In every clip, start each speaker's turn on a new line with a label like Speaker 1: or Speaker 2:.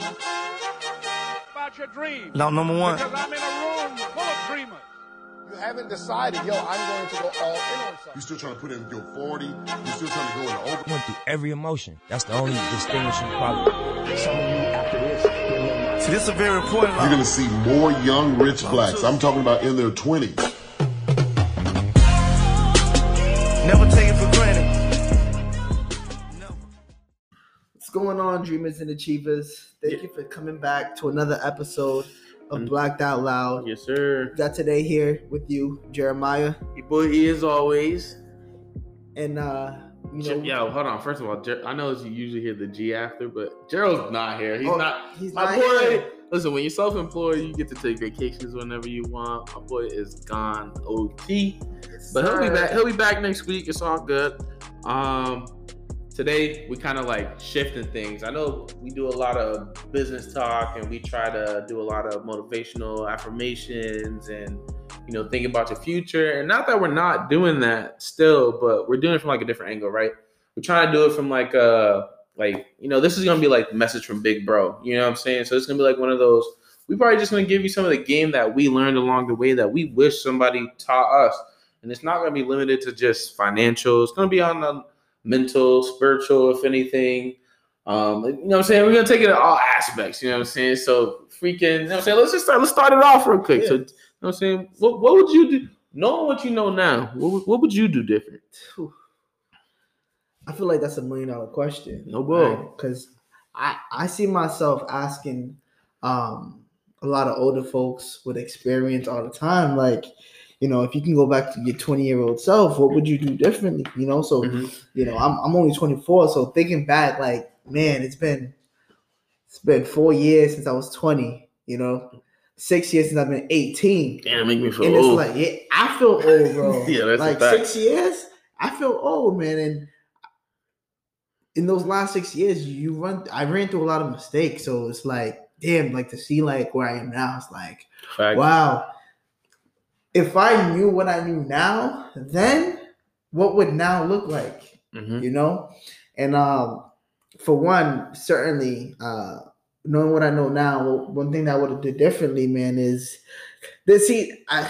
Speaker 1: about your dreams.
Speaker 2: Law number one.
Speaker 1: Because I'm in a room full of dreamers.
Speaker 3: You haven't decided, yo, I'm going to go all in on something.
Speaker 4: You still trying to put in your 40. You still trying to go in the over.
Speaker 5: went through every emotion. That's the only distinguishing quality. Some of you after this.
Speaker 2: See, this is a very important
Speaker 4: You're going to see more young rich blacks. I'm talking about in their 20s.
Speaker 6: On, dreamers and achievers? Thank you for coming back to another episode of Blacked Out Loud.
Speaker 7: Yes, sir.
Speaker 6: Got today here with you, Jeremiah,
Speaker 7: Your boy E as always.
Speaker 6: and uh, you know,
Speaker 7: Yo, hold on. First of all, I know you usually hear the G after, but Gerald's not here. He's
Speaker 6: Oh,
Speaker 7: not.
Speaker 6: he's
Speaker 7: my
Speaker 6: not
Speaker 7: boy.
Speaker 6: here.
Speaker 7: Listen, when you're self-employed, you get to take vacations whenever you want. My boy is gone OT, but he'll be back. He'll be back next week. It's all good. Um, today we kind of like shifting things. I know we do a lot of business talk and we try to do a lot of motivational affirmations and you know think about your future. And not that we're not doing that still, but we're doing it from like a different angle, right? We're trying to do it from like uh like you know this is gonna be like message from Big Bro. You know what I'm saying? So it's gonna be like one of those. We probably just gonna give you some of the game that we learned along the way that we wish somebody taught us. And it's not gonna be limited to just financial. It's gonna be on the mental, spiritual, if anything. Um, you know what I'm saying? We're gonna take it in all aspects, you know what I'm saying? So freaking, you know what I'm saying? Let's just start, let's start it off real quick. So you know what I'm saying? What what would you do? Knowing what you know now, what, would- what would you do different?
Speaker 6: I feel like that's a million dollar question.
Speaker 7: No bull.
Speaker 6: Because I I see myself asking um a lot of older folks with experience all the time, like. You know, if you can go back to your 20 year old self, what would you do differently? You know, so
Speaker 7: Mhm.
Speaker 6: you know, I'm I'm only 24, so thinking back, like, man, it's been it's been four years since I was 20, you know, six years since I've been 18.
Speaker 7: Damn, make me feel
Speaker 6: And it's like, yeah, I feel old, bro.
Speaker 7: Yeah, that's
Speaker 6: like six years, I feel old, man. And in those last six years, you run I ran through a lot of mistakes. So it's like, damn, like to see like where I am now, it's like,
Speaker 7: Fact.
Speaker 6: wow. If I knew what I knew now, then what would now look like?
Speaker 7: Mhm.
Speaker 6: you know and um for one certainly uh knowing what i know now one thing that i would have did differently man is this see i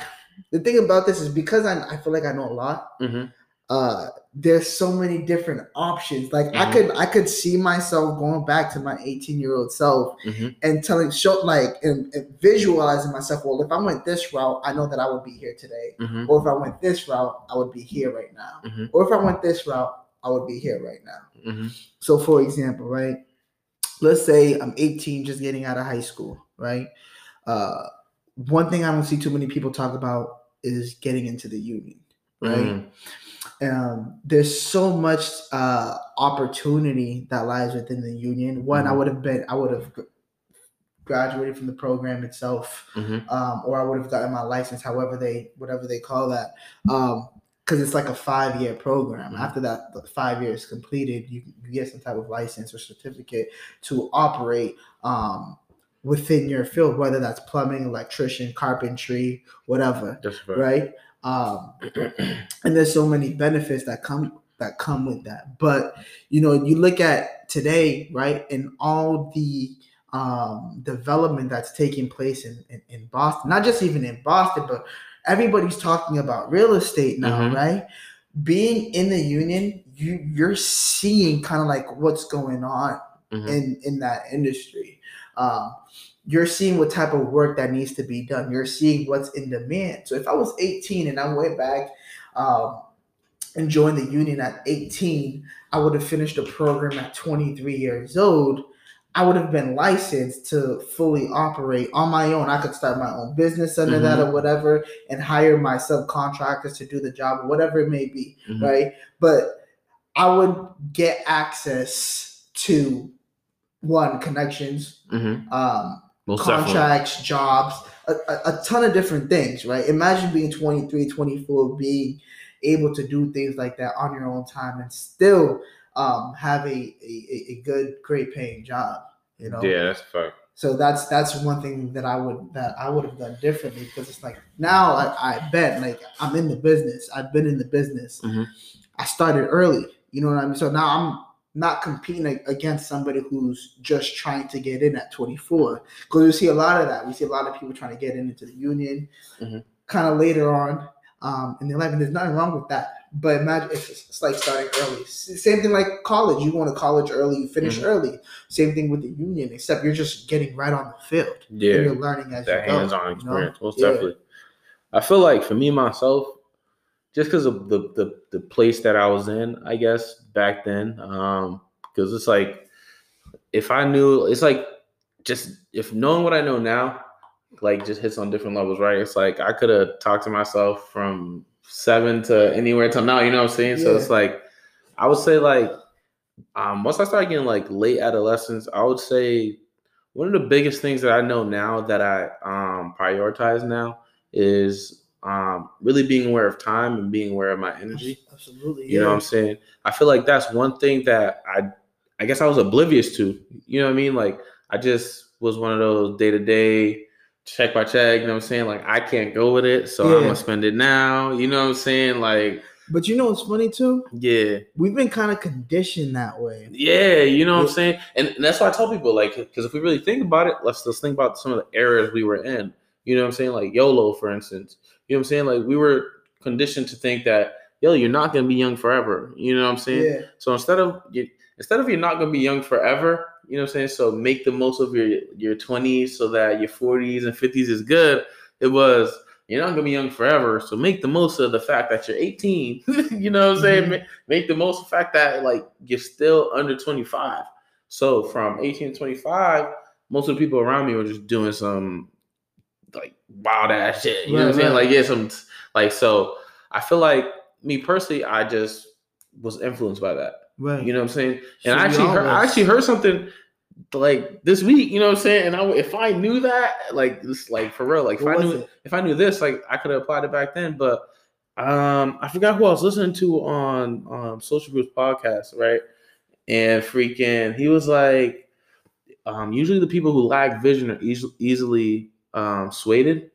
Speaker 6: the thing about this is because i, I feel like i know a lot
Speaker 7: Mhm.
Speaker 6: Uh there's so many different options like i
Speaker 7: Mhm.
Speaker 6: could i could see myself going back to my 18 year old self
Speaker 7: Mhm.
Speaker 6: and telling show like and, and visualizing myself well if i went this route i know that i would be here today
Speaker 7: Mhm.
Speaker 6: or if i went this route i would be here right now
Speaker 7: Mhm.
Speaker 6: or if i went this route i would be here right now
Speaker 7: Mhm.
Speaker 6: so, for example, right? Let's say I'm 18, just getting out of high school, right? Uh, one thing I don't see too many people talk about is getting into the union, right?
Speaker 7: Mhm.
Speaker 6: Um, there's so much uh, opportunity that lies within the union. One, I
Speaker 7: Mhm.
Speaker 6: would have been, I would have graduated from the program itself,
Speaker 7: Mhm.
Speaker 6: um, or I would have gotten my license, however they, whatever they call that. Um, because it's like a five year program.
Speaker 7: Mhm.
Speaker 6: After that, the five years completed, you, you get some type of license or certificate to operate um, within your field, whether that's plumbing, electrician, carpentry, whatever,
Speaker 7: a
Speaker 6: right? Um, and there's so many benefits that come that come with that. But you know, you look at today, right, and all the um, development that's taking place in, in, in Boston, not just even in Boston, but everybody's talking about real estate now,
Speaker 7: Mhm.
Speaker 6: right? Being in the union, you you're seeing kind of like what's going on
Speaker 7: Mhm.
Speaker 6: in in that industry. Um, you're seeing what type of work that needs to be done. You're seeing what's in demand. So if I was 18 and I went back um, and joined the union at 18, I would have finished the program at 23 years old. I would have been licensed to fully operate on my own. I could start my own business under that or whatever and hire my subcontractors to do the job, whatever it may be,
Speaker 7: Mhm.
Speaker 6: right? But I would get access to one connections,
Speaker 7: Mhm.
Speaker 6: um,
Speaker 7: Most definitely.
Speaker 6: contracts, jobs, a, a, a ton of different things, right? Imagine being 23, 24, being able to do things like that on your own time and still um, have a, a, a good, great paying job, you know?
Speaker 7: Yeah, that's fact.
Speaker 6: So that's that's one thing that I would that I would have done differently because it's like now I, I bet like I'm in the business. I've been in the business.
Speaker 7: Mhm.
Speaker 6: I started early. You know what I mean? So now I'm not competing against somebody who's just trying to get in at 24. Because we see a lot of that. We see a lot of people trying to get in into the union
Speaker 7: Mhm.
Speaker 6: kind of later on um, in their life. And there's nothing wrong with that. But imagine it's, it's like starting early. Same thing like college. You go to college early, you finish
Speaker 7: Mhm.
Speaker 6: early. Same thing with the union, except you're just getting right on the field. And
Speaker 7: Yeah,
Speaker 6: you're learning as
Speaker 7: that
Speaker 6: you go.
Speaker 7: hands-on
Speaker 6: you know?
Speaker 7: experience, most
Speaker 6: Yeah.
Speaker 7: definitely. I feel like for me myself, just because of the, the the place that I was in, I guess back then, um, because it's like if I knew, it's like just if knowing what I know now, like just hits on different levels, right? It's like I could have talked to myself from seven to anywhere till now. You know what I'm saying? So it's like I would say like um, once I started getting like late adolescence, I would say one of the biggest things that I know now that I um, prioritize now is um, really being aware of time and being aware of my energy.
Speaker 6: Absolutely.
Speaker 7: You know what I'm saying? I feel like that's one thing that I I guess I was oblivious to. You know what I mean? Like I just was one of those day to day check by check, you know what I'm saying? Like I can't go with it, so I'm gonna spend it now. You know what I'm saying? Like,
Speaker 6: But you know what's funny too?
Speaker 7: yeah.
Speaker 6: We've been kind of conditioned that way.
Speaker 7: Yeah, you know what I'm saying, and, and that's why I tell people like, because if we really think about it, let's let's think about some of the eras we were in. You know what I'm saying, like YOLO, for instance. You know what I'm saying, like we were conditioned to think that yo, you're not gonna be young forever. You know what I'm saying?
Speaker 6: Yeah.
Speaker 7: So instead of you, instead of you're not gonna be young forever, you know what I'm saying. So make the most of your your 20s so that your 40s and 50s is good. It was you're not gonna be young forever, so make the most of the fact that you're 18. you know what I'm saying?
Speaker 6: Mhm.
Speaker 7: Make the most of the fact that like you're still under 25. So from 18 to 25, most of the people around me were just doing some like wild ass shit. You know what I'm
Speaker 6: Right,
Speaker 7: saying?
Speaker 6: right.
Speaker 7: Like yeah, some like so. I feel like me personally, I just was influenced by that.
Speaker 6: Right.
Speaker 7: You know what I'm saying?
Speaker 6: So
Speaker 7: And I actually heard, I actually heard something like this week. You know what I'm saying? And I, if I knew that, like this, like for real, like if
Speaker 6: What
Speaker 7: I knew,
Speaker 6: it?
Speaker 7: if I knew this, like I could have applied it back then. But um, I forgot who I was listening to on um, Social Groups podcast, right? And freaking, he was like, um, usually the people who lack vision are easily um, swayed.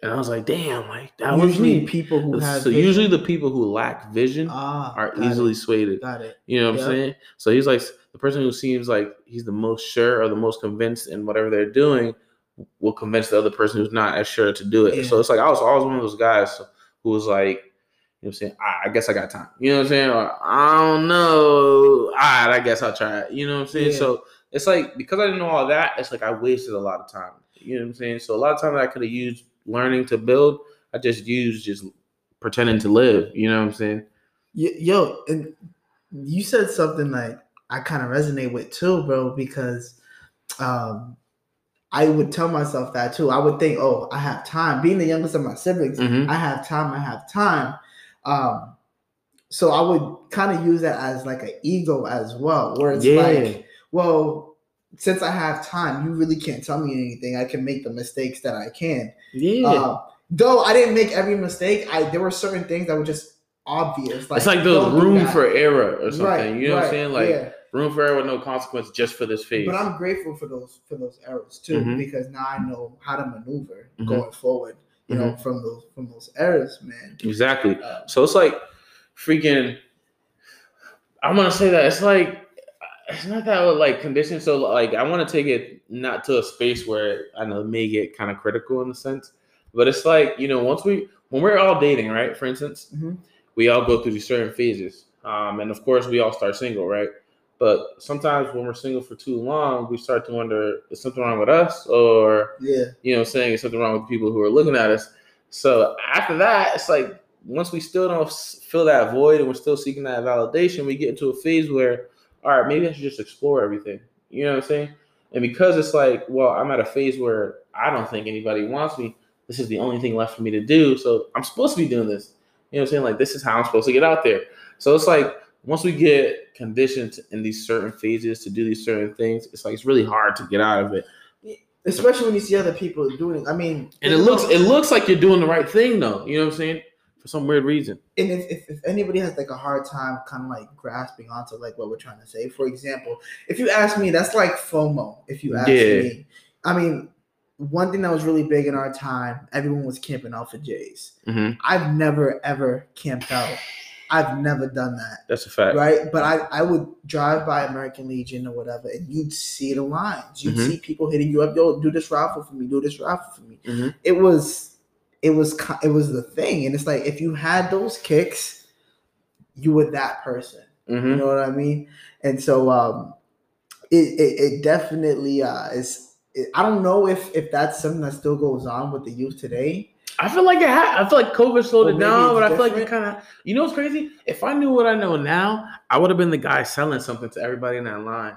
Speaker 7: And I was like, damn, like that was
Speaker 6: usually
Speaker 7: me.
Speaker 6: people who have
Speaker 7: so
Speaker 6: vision-
Speaker 7: usually the people who lack vision
Speaker 6: ah,
Speaker 7: are easily
Speaker 6: it,
Speaker 7: swayed.
Speaker 6: got it.
Speaker 7: You know what
Speaker 6: Yep.
Speaker 7: I'm saying? So he's like the person who seems like he's the most sure or the most convinced in whatever they're doing will convince the other person who's not as sure to do it.
Speaker 6: Yeah.
Speaker 7: So it's like I was always one of those guys who was like, you know what I'm saying? I, I guess I got time. You know what I'm saying? Or I don't know. All right, I guess I'll try it. You know what I'm saying?
Speaker 6: Yeah.
Speaker 7: So it's like because I didn't know all that, it's like I wasted a lot of time. You know what I'm saying? So a lot of times I could have used learning to build, I just used just pretending to live. You know what I'm saying?
Speaker 6: Yo, and you said something like I kind of resonate with too, bro, because um I would tell myself that too. I would think, oh, I have time. Being the youngest of my siblings,
Speaker 7: Mhm.
Speaker 6: I have time, I have time. Um, so I would kind of use that as like an ego as well, where it's
Speaker 7: Yeah.
Speaker 6: like, well, since I have time, you really can't tell me anything. I can make the mistakes that I can.
Speaker 7: Yeah.
Speaker 6: Um, though I didn't make every mistake, I there were certain things that were just obvious.
Speaker 7: it's like the room for error or something.
Speaker 6: Right,
Speaker 7: you know what I'm saying? Like
Speaker 6: yeah.
Speaker 7: room for error with no consequence just for this phase.
Speaker 6: But I'm grateful for those for those errors too,
Speaker 7: Mhm.
Speaker 6: because now I know how to maneuver
Speaker 7: Mhm.
Speaker 6: going forward. You know, from those from those errors, man.
Speaker 7: exactly.
Speaker 6: Uh,
Speaker 7: So it's like freaking. I'm gonna say that it's like it's not that like condition. So like I want to take it not to a space where I know it may get kind of critical in a sense, but it's like you know once we when we're all dating, right? For instance,
Speaker 6: Mhm.
Speaker 7: we all go through these certain phases, um, and of course we all start single, right? But sometimes when we're single for too long, we start to wonder is something wrong with us or
Speaker 6: yeah,
Speaker 7: you know, saying it's something wrong with people who are looking at us. So after that, it's like once we still don't fill that void and we're still seeking that validation, we get into a phase where, all right, maybe I should just explore everything. You know what I'm saying? And because it's like, well, I'm at a phase where I don't think anybody wants me. This is the only thing left for me to do. So I'm supposed to be doing this. You know what I'm saying? Like this is how I'm supposed to get out there. So it's like once we get conditioned in these certain phases to do these certain things, it's like it's really hard to get out of it.
Speaker 6: especially when you see other people doing. I mean,
Speaker 7: And it looks it looks like you're doing the right thing though. You know what I'm saying? For some weird reason.
Speaker 6: and if, if, if anybody has like a hard time kind of like grasping onto like what we're trying to say for example if you ask me that's like fomo if you ask
Speaker 7: Yeah.
Speaker 6: me i mean one thing that was really big in our time everyone was camping out for jays
Speaker 7: Mhm.
Speaker 6: i've never ever camped out I've never done that.
Speaker 7: That's a fact.
Speaker 6: Right, but I, I would drive by American Legion or whatever, and you'd see the lines. You'd
Speaker 7: Mhm.
Speaker 6: see people hitting you up. Yo, do this raffle for me. Do this raffle for me.
Speaker 7: Mhm.
Speaker 6: It was, it was, it was the thing, and it's like if you had those kicks, you were that person. You
Speaker 7: Mhm.
Speaker 6: know what I mean? And so, um, it it, it definitely uh is. It, I don't know if if that's something that still goes on with the youth today.
Speaker 7: I feel like it ha- I feel like COVID slowed
Speaker 6: Or
Speaker 7: it down, but I feel like it kind of. You know what's crazy? If I knew what I know now, I would have been the guy selling something to everybody in that line.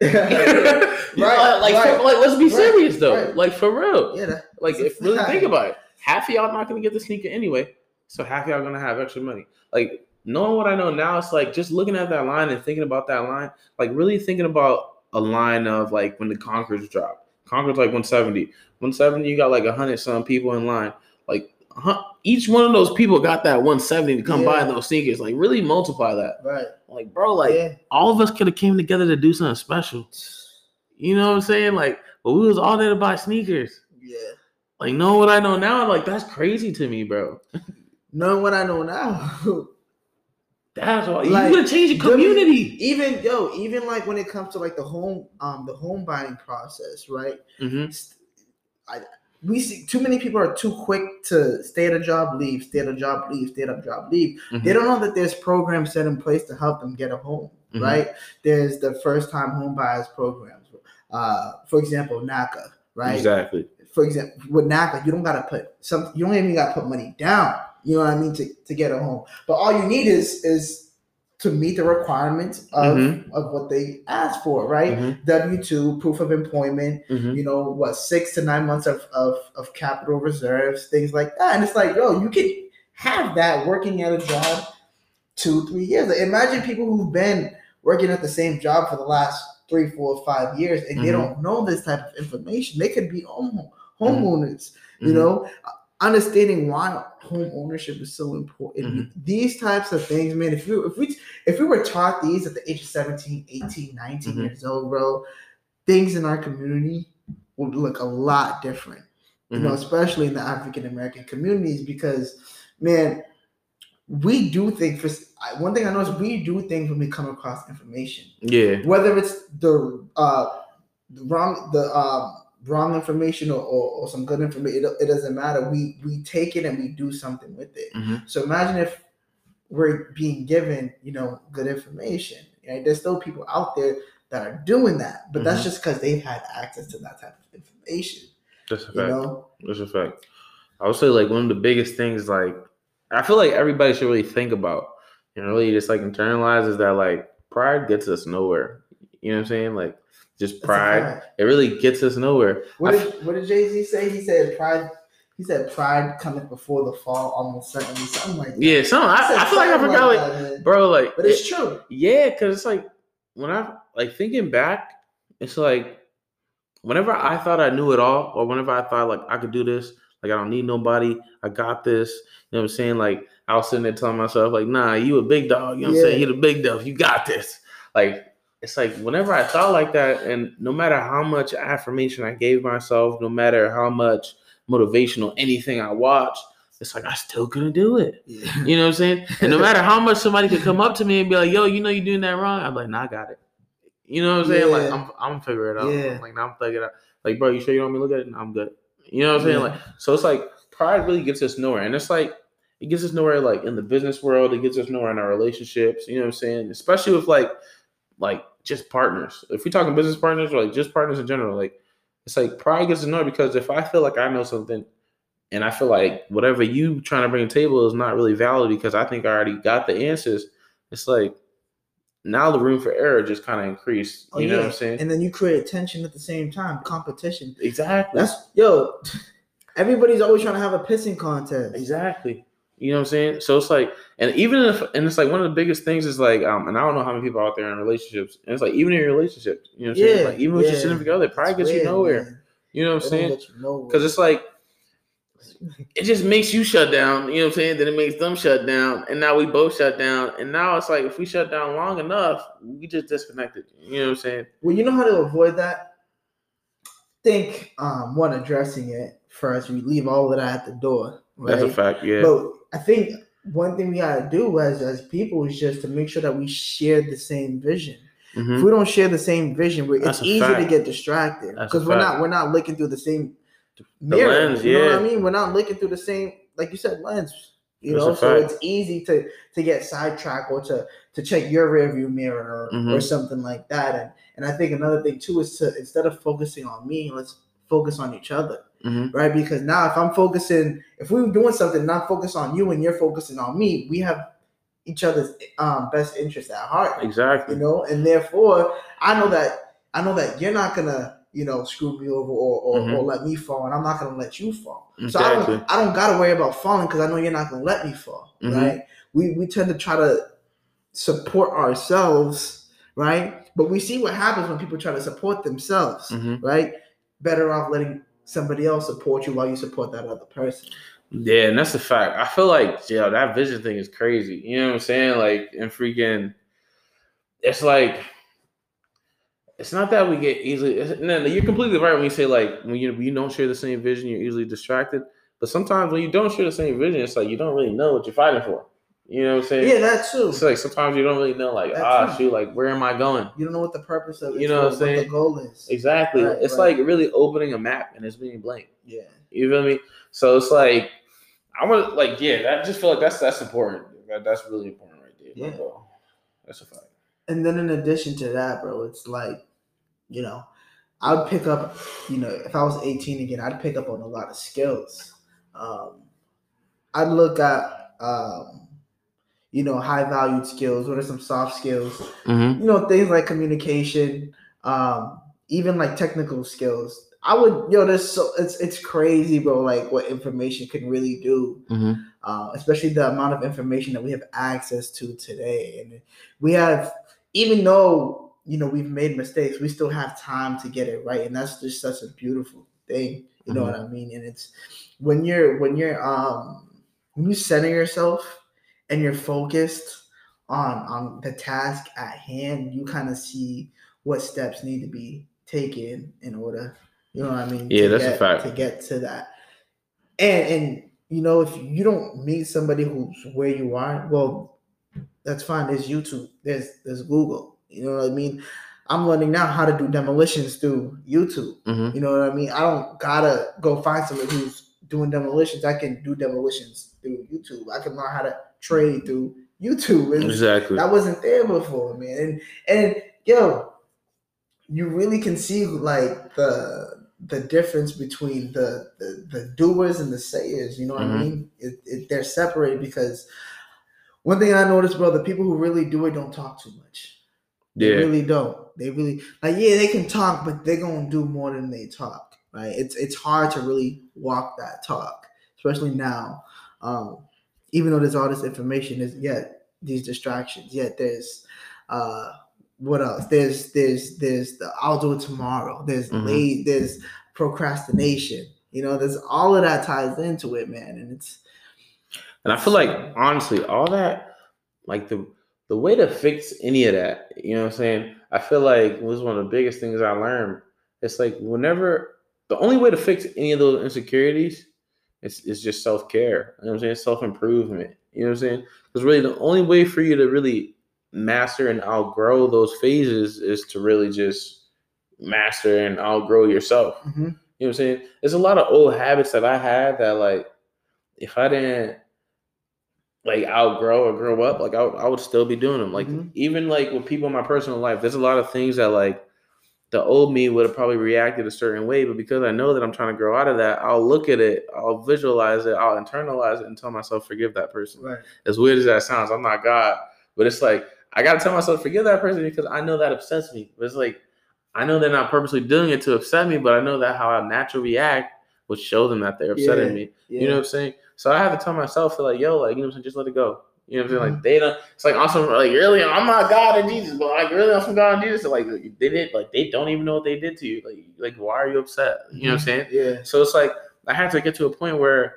Speaker 6: Right,
Speaker 7: like,
Speaker 6: right,
Speaker 7: for- like, let's be
Speaker 6: right,
Speaker 7: serious though.
Speaker 6: right.
Speaker 7: Like for real.
Speaker 6: yeah, that,
Speaker 7: Like if really think about it, half of y'all not gonna get the sneaker anyway, so half of y'all gonna have extra money. Like knowing what I know now, it's like just looking at that line and thinking about that line, like really thinking about a line of like when the Concords drop. Concords like 170. 170, you got like a hundred some people in line. Like each one of those people got that 170 to come buy those sneakers. Like really multiply that.
Speaker 6: right.
Speaker 7: Like, bro, like
Speaker 6: yeah.
Speaker 7: all of us could have came together to do something special. You know what I'm saying? Like, but we was all there to buy sneakers.
Speaker 6: Yeah.
Speaker 7: Like, know what I know now? Like, that's crazy to me, bro.
Speaker 6: Knowing what I know now,
Speaker 7: That's all.
Speaker 6: Like,
Speaker 7: you gonna change the
Speaker 6: W-
Speaker 7: community.
Speaker 6: even yo, even like when it comes to like the home, um, the home buying process, right?
Speaker 7: Mm-hmm.
Speaker 6: I we see too many people are too quick to stay at a job, leave, stay at a job, leave, stay at a job, leave.
Speaker 7: Mm-hmm.
Speaker 6: They don't know that there's programs set in place to help them get a home,
Speaker 7: Mhm.
Speaker 6: right? There's the first time home buyers programs. Uh, for example, NACA, right?
Speaker 7: Exactly.
Speaker 6: For example, with NACA, you don't gotta put some you don't even gotta put money down. You know what I mean to, to get a home. But all you need is is to meet the requirements of,
Speaker 7: Mhm.
Speaker 6: of what they ask for, right?
Speaker 7: Mhm.
Speaker 6: W two, proof of employment,
Speaker 7: Mhm.
Speaker 6: you know, what six to nine months of, of of capital reserves, things like that. And it's like, yo, you can have that working at a job two, three years. Like, imagine people who've been working at the same job for the last three, four, five years, and they
Speaker 7: Mhm.
Speaker 6: don't know this type of information. They could be home homeowners, you
Speaker 7: Mhm.
Speaker 6: know, understanding why home ownership is so important.
Speaker 7: Mhm.
Speaker 6: These types of things, man, if we if we if we were taught these at the age of 17, 18, 19
Speaker 7: Mhm.
Speaker 6: years old, bro, things in our community would look a lot different. You know,
Speaker 7: Mhm.
Speaker 6: especially in the African American communities, because man, we do think for one thing I know is we do things when we come across information
Speaker 7: Yeah.
Speaker 6: whether it's the uh the wrong the um wrong information or, or, or some good information it, it doesn't matter we we take it and we do something with it
Speaker 7: Mhm.
Speaker 6: so imagine if we're being given you know good information right there's still people out there that are doing that but that's
Speaker 7: Mhm.
Speaker 6: just because they've had access to that type of information
Speaker 7: That's a
Speaker 6: you
Speaker 7: fact.
Speaker 6: know
Speaker 7: That's a fact. I would say like one of the biggest things, like I feel like everybody should really think about and really just like internalize is that like pride gets us nowhere. You know what I'm saying? Like just pride. It really gets us nowhere.
Speaker 6: what
Speaker 7: I
Speaker 6: did, what did jay-z say he said pride he said pride cometh before the fall almost certainly something like that
Speaker 7: Yeah, some
Speaker 6: He
Speaker 7: I, I feel like I forgot, like,
Speaker 6: man.
Speaker 7: bro, like,
Speaker 6: but it's
Speaker 7: it-
Speaker 6: true
Speaker 7: yeah, because it's like when I like thinking back, it's like whenever I thought I knew it all, or whenever I thought like I could do this, like I don't need nobody, I got this. You know what I'm saying? Like I was sitting there telling myself, like, nah, you a big dog. You know what I'm saying? You the big dog. You got this. Like it's like whenever I thought like that, and no matter how much affirmation I gave myself, no matter how much motivational anything I watched, it's like I still couldn't do it.
Speaker 6: yeah.
Speaker 7: You know what I'm saying? And no matter how much somebody could come up to me and be like, "Yo, you know you're doing that wrong," I'm like, "Nah, I got it." You know what I'm saying? Like I'm, I'm gonna figure it out.
Speaker 6: Yeah.
Speaker 7: I'm like, nah, I'm it out. Like, bro, you sure you don't want me to look at it? Nah, I'm good. You know what I'm saying?
Speaker 6: Yeah.
Speaker 7: Like, so it's like pride really gets us nowhere, and it's like it gets us nowhere like in the business world. It gets us nowhere in our relationships. You know what I'm saying? Especially with like, like just partners. If we're talking business partners or like just partners in general, like it's like pride gets annoyed because if I feel like I know something and I feel like whatever you trying to bring to the table is not really valid because I think I already got the answers. It's like now the room for error just kind of increased.
Speaker 6: Oh,
Speaker 7: you know
Speaker 6: yeah.
Speaker 7: what I'm saying?
Speaker 6: And then you create tension at the same time, competition.
Speaker 7: exactly.
Speaker 6: That's yo. Everybody's always trying to have a pissing contest.
Speaker 7: exactly. You know what I'm saying? So it's like, and even if, and it's like one of the biggest things is like, um, and I don't know how many people out there in relationships, and it's like even in your relationships, you know what I'm saying? Like even with your
Speaker 6: yeah.
Speaker 7: significant other, pride gets you nowhere.
Speaker 6: man.
Speaker 7: You know what I'm saying?
Speaker 6: let you know
Speaker 7: Because it's like it just makes you shut down. You know what I'm saying? Then it makes them shut down, and now we both shut down. And now it's like if we shut down long enough, we just disconnected. You know what I'm saying?
Speaker 6: well, you know how to avoid that. Think um one addressing it first. We leave all of that at the door. Right?
Speaker 7: That's a fact. Yeah.
Speaker 6: But I think one thing we gotta do as as people is just to make sure that we share the same vision. If
Speaker 7: Mhm.
Speaker 6: we don't share the same vision, it's easy to get distracted because we're
Speaker 7: fact.
Speaker 6: not we're not looking through the same
Speaker 7: The
Speaker 6: mirror.
Speaker 7: lens,
Speaker 6: you know what I mean? We're not looking through the same, like you said, lens. You
Speaker 7: That's
Speaker 6: know, so
Speaker 7: fact.
Speaker 6: it's easy to to get sidetracked or to to check your rearview mirror or, or
Speaker 7: Mhm.
Speaker 6: something like that. And and I think another thing too is to instead of focusing on me, let's focus on each other,
Speaker 7: Mhm.
Speaker 6: right? Because now if I'm focusing, if we're doing something, not I'm focused on you and you're focusing on me, we have each other's um, best interest at heart
Speaker 7: Exactly.
Speaker 6: you know and therefore i know that i know that you're not gonna you know screw me over or, or,
Speaker 7: Mhm.
Speaker 6: or let me fall and i'm not gonna let you fall so i don't i don't gotta worry about falling because i know you're not gonna let me fall
Speaker 7: Mhm.
Speaker 6: right we we tend to try to support ourselves right but we see what happens when people try to support themselves
Speaker 7: Mhm.
Speaker 6: right better off letting somebody else support you while you support that other person
Speaker 7: Yeah, and that's a fact. I feel like, yeah, that vision thing is crazy. You know what I'm saying? Like, and freaking, it's like, it's not that we get easily. No, no, you're completely right when you say like when you when you don't share the same vision, you're easily distracted. But sometimes when you don't share the same vision, it's like you don't really know what you're fighting for. You know what I'm saying?
Speaker 6: yeah that too
Speaker 7: It's like sometimes you don't really know, like,
Speaker 6: That's
Speaker 7: ah,
Speaker 6: true.
Speaker 7: shoot, like, where am I going?
Speaker 6: you don't know what the purpose of it
Speaker 7: You know what I'm saying?
Speaker 6: the goal is
Speaker 7: Exactly.
Speaker 6: Right,
Speaker 7: it's
Speaker 6: right.
Speaker 7: like really opening a map and it's being blank.
Speaker 6: yeah
Speaker 7: You feel me? So it's like I want to like yeah. That just feel like that's that's important. That, that's really important right there.
Speaker 6: Yeah.
Speaker 7: bro. That's a fact.
Speaker 6: And then in addition to that, bro, it's like, you know, I would pick up, you know, if I was 18 again, I'd pick up on a lot of skills. Um, I'd look at, um, you know, high valued skills. What are some soft skills?
Speaker 7: Mm-hmm.
Speaker 6: You know, things like communication, um, even like technical skills. I would, yo, there's so it's it's crazy, bro. Like what information can really do
Speaker 7: Mm-hmm.
Speaker 6: uh, especially the amount of information that we have access to today. And we have, even though you know we've made mistakes, we still have time to get it right, and that's just such a beautiful thing. You know what I mean? And it's when you're when you're um when you center yourself and you're focused on on the task at hand, you kind of see what steps need to be taken in order. You know what I mean?
Speaker 7: Yeah,
Speaker 6: to
Speaker 7: that's a fact.
Speaker 6: To get to that, and and you know if you don't meet somebody who's where you are, well, that's fine. There's YouTube. There's there's Google. You know what I mean? I'm learning now how to do demolitions through YouTube.
Speaker 7: Mm-hmm.
Speaker 6: You know what I mean? I don't gotta go find somebody who's doing demolitions. I can do demolitions through YouTube. I can learn how to trade through YouTube. And
Speaker 7: Exactly.
Speaker 6: that wasn't there before, man. And and yo, you really can see like the the difference between the the, the doers and the sayers. You know what
Speaker 7: Mhm.
Speaker 6: I mean? It, it, they're separated because one thing I noticed, bro, the people who really do it don't talk too much. They
Speaker 7: Yeah.
Speaker 6: really don't. They really like yeah, they can talk, but they're gonna do more than they talk. Right? It's it's hard to really walk that talk, especially now. Um, even though there's all this information, there's yet these distractions. Yet there's uh what else? There's there's there's the I'll do it tomorrow. There's
Speaker 7: Mhm.
Speaker 6: late, there's procrastination. You know, there's all of that ties into it, man. And it's
Speaker 7: And I feel like honestly, all that, like the the way to fix any of that, you know what I'm saying? I feel like was one of the biggest things I learned. It's like whenever the only way to fix any of those insecurities is, is just self care. You know what I'm saying? Self improvement. You know what I'm saying? Because really the only way for you to really master and outgrow those phases is to really just master and outgrow yourself.
Speaker 6: Mhm.
Speaker 7: You know what I'm saying? There's a lot of old habits that I had that like if I didn't like outgrow or grow up, like I would, I would still be doing them. Like
Speaker 6: Mhm.
Speaker 7: even like with people in my personal life, there's a lot of things that like the old me would have probably reacted a certain way, but because I know that I'm trying to grow out of that, I'll look at it, I'll visualize it, I'll internalize it and tell myself forgive that person.
Speaker 6: right.
Speaker 7: As weird as that sounds, I'm not God, but it's like I gotta tell myself forgive that person because I know that upsets me. But it's like I know they're not purposely doing it to upset me, but I know that how I naturally react would show them that they're upsetting
Speaker 6: Yeah,
Speaker 7: me.
Speaker 6: Yeah.
Speaker 7: You know what I'm saying? So I have to tell myself to like, yo, like, you know what I'm saying? Just let it go. You know what I'm saying?
Speaker 6: Mm-hmm.
Speaker 7: Like they don't it's like also like really I'm not God and Jesus, but like really I'm some God and Jesus. So, like they did like they don't even know what they did to you. Like like why are you upset? You know what I'm saying?
Speaker 6: Yeah.
Speaker 7: So it's like I had to get to a point where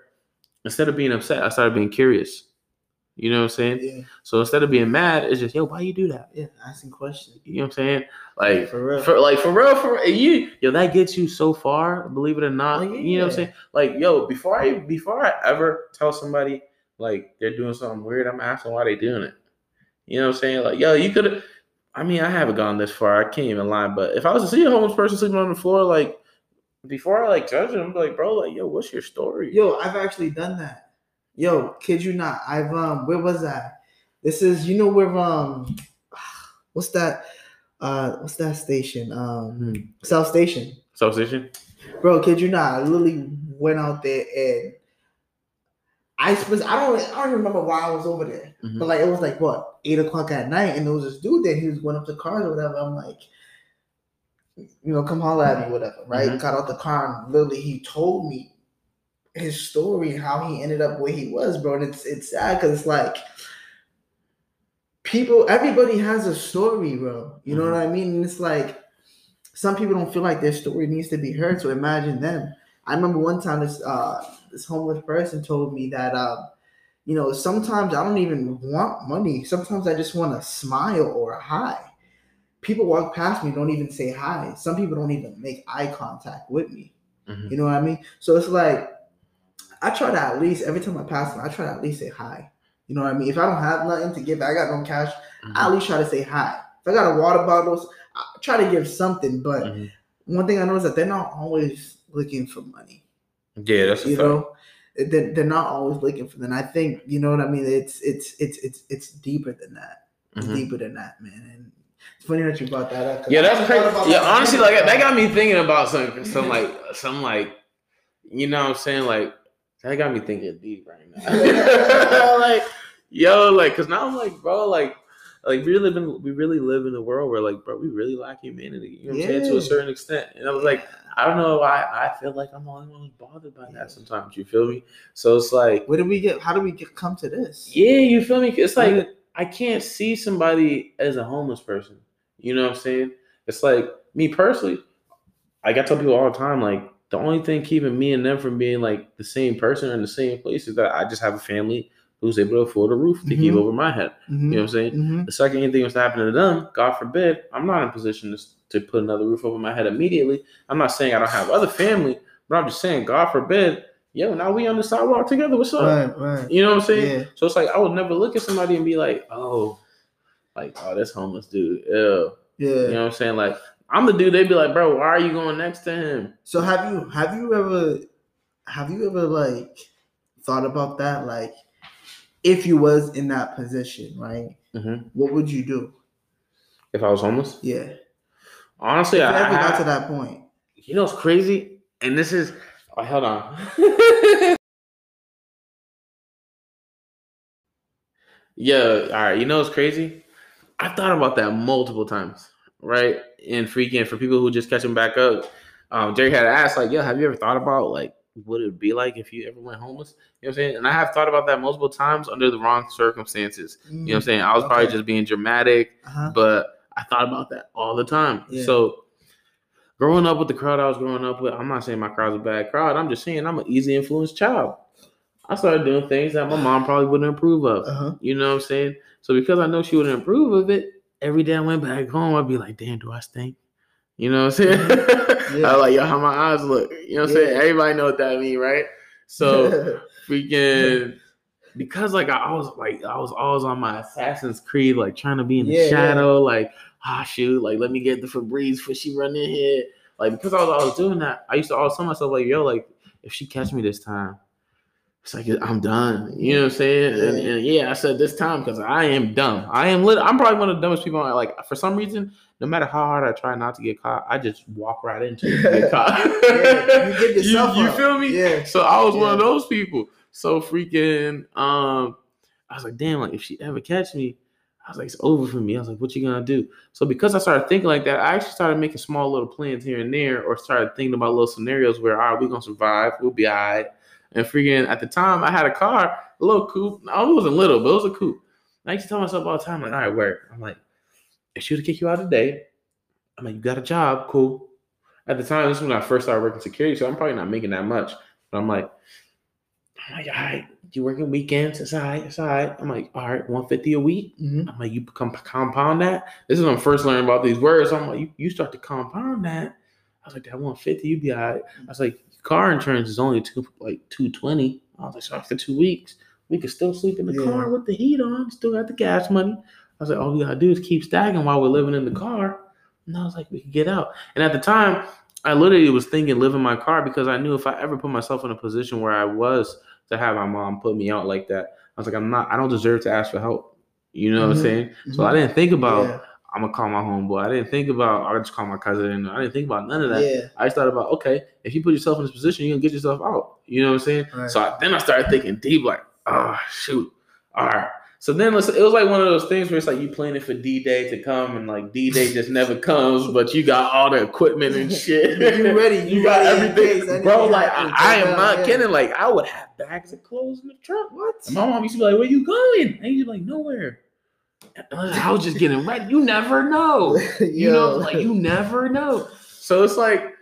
Speaker 7: instead of being upset, I started being curious. You know what I'm saying?
Speaker 6: Yeah.
Speaker 7: So instead of being mad, it's just, yo, why you do that?
Speaker 6: Yeah. Asking questions.
Speaker 7: You know what I'm saying? Like
Speaker 6: For real.
Speaker 7: for like for real, for you, yo, that gets you so far. Believe it or not,
Speaker 6: Oh,
Speaker 7: you know what I'm saying? Like, yo, before I before I ever tell somebody like they're doing something weird, I'm asking why they doing it. You know what I'm saying? Like, yo, you could have. I mean, I haven't gone this far. I can't even lie. But if I was to see a homeless person sleeping on the floor, like before I like judge them, I'm like, bro, like, yo, what's your story?
Speaker 6: Yo, I've actually done that. Yo, kid you not. I've um where was that? This is you know where um what's that uh what's that station? Um
Speaker 7: Hmm.
Speaker 6: South Station.
Speaker 7: South Station.
Speaker 6: Bro, kid you not. I literally went out there and I suppose I don't I don't even remember why I was over there.
Speaker 7: Mhm.
Speaker 6: But like it was like what, eight o'clock at night, and there was this dude there, he was going up to cars or whatever. I'm like, you know, come holler at me, whatever, right?
Speaker 7: Mhm.
Speaker 6: Got out the car and literally he told me his story and how he ended up where he was, bro. And it's it's sad because it's like people, everybody has a story, bro. You know
Speaker 7: Mhm.
Speaker 6: what I mean? And it's like some people don't feel like their story needs to be heard. So imagine them. I remember one time this uh this homeless person told me that um, you know, sometimes I don't even want money. Sometimes I just want a smile or a hi. People walk past me, don't even say hi. Some people don't even make eye contact with me.
Speaker 7: Mhm.
Speaker 6: You know what I mean? So it's like I try to at least every time I pass them, I try to at least say hi. You know what I mean? If I don't have nothing to give, I got no cash.
Speaker 7: Mhm.
Speaker 6: I at least try to say hi. If I got a water bottle, I try to give something. But
Speaker 7: Mhm.
Speaker 6: one thing I know is that they're not always looking for money.
Speaker 7: Yeah, that's
Speaker 6: You
Speaker 7: fact.
Speaker 6: know, they're, they're not always looking for them. I think you know what I mean. It's it's it's it's it's deeper than that. It's
Speaker 7: Mhm.
Speaker 6: deeper than that, man. And it's funny that you brought that up.
Speaker 7: Yeah, that's crazy. Yeah,
Speaker 6: that
Speaker 7: honestly, like that got me thinking about some, some like, some like, you know, what I'm saying, like that got me thinking deep right now. like, yo, like, cause now I'm like, bro, like, like we live in, we really live in a world where, like, bro, we really lack humanity. You know what I'm saying to a certain extent. And I was like, I don't know why I feel like I'm the only one who's bothered by that sometimes. You feel me? So it's like,
Speaker 6: where did we get? How did we get come to this?
Speaker 7: yeah, you feel me? It's like
Speaker 6: Yeah.
Speaker 7: I can't see somebody as a homeless person. You know what I'm saying? It's like me personally. Like I tell people all the time, like the only thing keeping me and them from being like the same person or in the same place is that I just have a family who's able to afford a roof to keep
Speaker 6: Mhm.
Speaker 7: over my head. You know what I'm saying?
Speaker 6: Mhm.
Speaker 7: The second anything was to happen to them, God forbid, I'm not in a position to, to put another roof over my head immediately. I'm not saying I don't have other family, but I'm just saying, God forbid, yo, now we on the sidewalk together. What's up?
Speaker 6: Right, right.
Speaker 7: You know what I'm saying?
Speaker 6: Yeah.
Speaker 7: So it's like I would never look at somebody and be like, oh, like, oh, this homeless dude. Ew.
Speaker 6: Yeah.
Speaker 7: You know what I'm saying? Like, I'm the dude, they'd be like, bro, why are you going next to him?
Speaker 6: So have you have you ever have you ever like thought about that? Like if you was in that position, right?
Speaker 7: Mhm.
Speaker 6: What would you do?
Speaker 7: If I was homeless?
Speaker 6: Yeah.
Speaker 7: Honestly,
Speaker 6: you
Speaker 7: I,
Speaker 6: ever got to that point.
Speaker 7: you know it's crazy? And this is, oh, hold on. yeah, all right. You know it's crazy? I've thought about that multiple times, right? And freaking for people who just catch them back up, um, Jerry had asked, like, yo, have you ever thought about like what it would be like if you ever went homeless? You know what I'm saying? And I have thought about that multiple times under the wrong circumstances. You know what I'm saying? I was probably just being dramatic,
Speaker 6: Uh-huh.
Speaker 7: but I thought about that all the time.
Speaker 6: Yeah.
Speaker 7: So growing up with the crowd I was growing up with, I'm not saying my crowd's a bad crowd. I'm just saying I'm an easy influenced child. I started doing things that my mom probably wouldn't approve of.
Speaker 6: Uh-huh.
Speaker 7: You know what I'm saying? So because I know she wouldn't approve of it, every day I went back home, I'd be like, damn, do I stink? You know what I'm saying?
Speaker 6: Yeah.
Speaker 7: I was like, yo, how my eyes look. You know what I'm saying? Everybody know what that mean, right? So freaking because like I was like I was always on my Assassin's Creed, like trying to be in the
Speaker 6: Yeah, yeah.
Speaker 7: shadow, like ah shoot, like let me get the Febreze before she run in here. Like because I was always doing that, I used to always tell myself like, yo, like if she catch me this time, it's like I'm done. You know what I'm saying? And,
Speaker 6: Yeah.
Speaker 7: and yeah, I said this time because I am dumb. I am lit. I'm probably one of the dumbest people. Like for some reason, no matter how hard I try not to get caught, I just walk right into it and get caught.
Speaker 6: Yeah, you give yourself
Speaker 7: you,
Speaker 6: up.
Speaker 7: feel me?
Speaker 6: Yeah.
Speaker 7: So I was one of those people. So freaking um I was like, damn, like if she ever catch me, I was like, it's over for me. I was like, what you gonna do? So because I started thinking like that, I actually started making small little plans here and there, or started thinking about little scenarios where all right, we're gonna survive, we'll be all right. And freaking at the time I had a car, a little coupe. No, it wasn't little, but it was a coupe. And I used to tell myself all the time, like, all right, work. I'm like, if she would kick you out today, I'm like, you got a job, cool. At the time, this is when I first started working security, so I'm probably not making that much. But I'm like, I'm like, all right, you working weekends? It's all right, it's all right. I'm like, all right, 150 a week.
Speaker 6: Mhm.
Speaker 7: I'm like, you become compound that. This is when I'm first learning about these words. I'm like, you, you start to compound that. I was like, that 150, you'd be all right. I was like, car insurance is only two like 220. I was like, so after two weeks, we could still sleep in the
Speaker 6: Yeah.
Speaker 7: car with the heat on, still got the gas money. I was like, all we gotta do is keep stacking while we're living in the car. And I was like, we could get out. And at the time, I literally was thinking live in my car because I knew if I ever put myself in a position where I was to have my mom put me out like that, I was like, I'm not, I don't deserve to ask for help. You know what
Speaker 6: Mhm.
Speaker 7: I'm saying? So I didn't think about
Speaker 6: Yeah.
Speaker 7: I'm gonna call my homeboy. I didn't think about I just call my cousin. I didn't think about none of that.
Speaker 6: Yeah.
Speaker 7: I just thought about okay, if you put yourself in this position, you're gonna get yourself out. You know what I'm saying?
Speaker 6: Right.
Speaker 7: So I, then I started thinking deep, like, oh shoot, all right. So then it was like one of those things where it's like you planning for D Day to come, and like D Day just never comes, but you got all the equipment and shit.
Speaker 6: You ready,
Speaker 7: you,
Speaker 6: you
Speaker 7: got
Speaker 6: case
Speaker 7: everything, bro. Like I, I am not
Speaker 6: yeah.
Speaker 7: kidding. Like I would have bags of clothes in the trunk.
Speaker 6: What?
Speaker 7: And my mom used to be like, "Where you going?" And you'd be like, "Nowhere." I was just getting ready. You never know. You know, like you never know. So it's like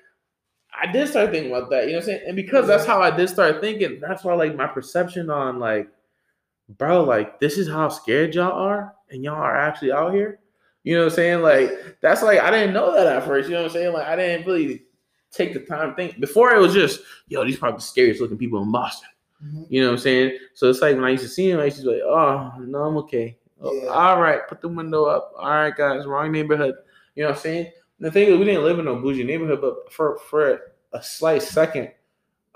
Speaker 7: I did start thinking about that. You know what I'm saying? And because that's how I did start thinking, that's why like my perception on like, bro, like this is how scared y'all are, and y'all are actually out here. You know what I'm saying? Like that's like I didn't know that at first. You know what I'm saying? Like I didn't really take the time to think. Before it was just, yo, these probably the scariest looking people in Boston.
Speaker 6: Mhm.
Speaker 7: You know what I'm saying? So it's like when I used to see him, I used to be like, oh, no, I'm okay. Oh,
Speaker 6: Yeah.
Speaker 7: All right, put the window up. All right, guys, wrong neighborhood. You know what I'm saying? The thing is, we didn't live in no bougie neighborhood, but for for a slight second,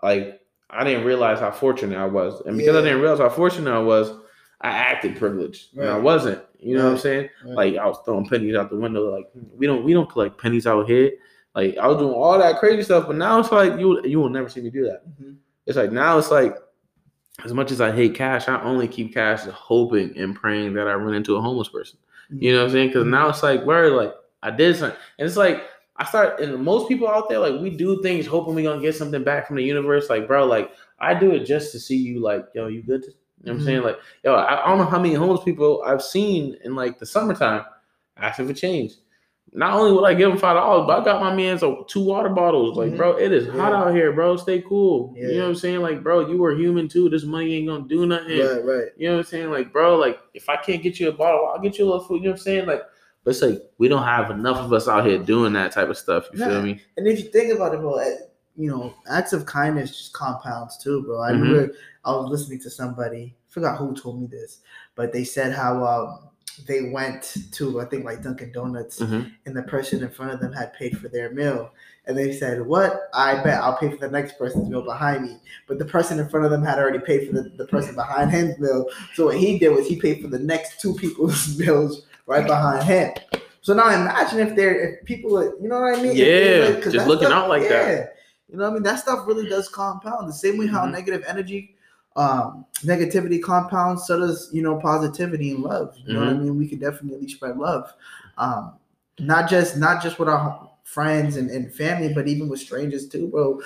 Speaker 7: like I didn't realize how fortunate I was, and because I didn't realize how fortunate I was, I acted privileged, and I wasn't. You know what I'm saying?
Speaker 6: Right.
Speaker 7: Like I was throwing pennies out the window. Like we don't we don't collect pennies out here. Like I was doing all that crazy stuff, but now it's like you you will never see me do that.
Speaker 6: Mhm.
Speaker 7: It's like now it's like as much as I hate cash, I only keep cash hoping and praying that I run into a homeless person. You know what I'm saying? Because now it's like where like I did something, and it's like I start and most people out there like we do things hoping we gonna get something back from the universe. Like bro, like I do it just to see you. Like yo, you good? You know what I'm saying? Like yo, I, I don't know how many homeless people I've seen in like the summertime asking for change. Not only would I give them five dollars, but I got my man's uh, two water bottles. Like,
Speaker 6: Mhm.
Speaker 7: bro, it is hot
Speaker 6: Yeah.
Speaker 7: out here, bro. Stay cool. You know what I'm saying? Like, bro, you were human too. This money ain't gonna do nothing.
Speaker 6: Right, right.
Speaker 7: You know what I'm saying? Like, bro, like if I can't get you a bottle, I'll get you a little food. You know what I'm saying? Like, but it's like we don't have enough of us out here doing that type of stuff. You
Speaker 6: Nah.
Speaker 7: feel me?
Speaker 6: And if you think about it, bro, eh, you know, acts of kindness just compounds too, bro. I
Speaker 7: Mhm.
Speaker 6: remember I was listening to somebody, forgot who told me this, but they said how um, they went to I think like Dunkin' Donuts,
Speaker 7: Mhm.
Speaker 6: and the person in front of them had paid for their meal, and they said, "What? I bet I'll pay for the next person's meal behind me." But the person in front of them had already paid for the, the person behind him's meal. So what he did was he paid for the next two people's meals right behind him. So now imagine if they're if people, are, you know what I mean?
Speaker 7: Yeah,
Speaker 6: like-
Speaker 7: just looking
Speaker 6: stuff-
Speaker 7: out like that.
Speaker 6: You know what I mean? That stuff really does compound. The same way how
Speaker 7: Mhm.
Speaker 6: negative energy, um, negativity compounds, so does you know positivity and love. You know what I
Speaker 7: Mhm.
Speaker 6: mean? We could definitely spread love, um, not just not just with our friends and, and family, but even with strangers too, bro.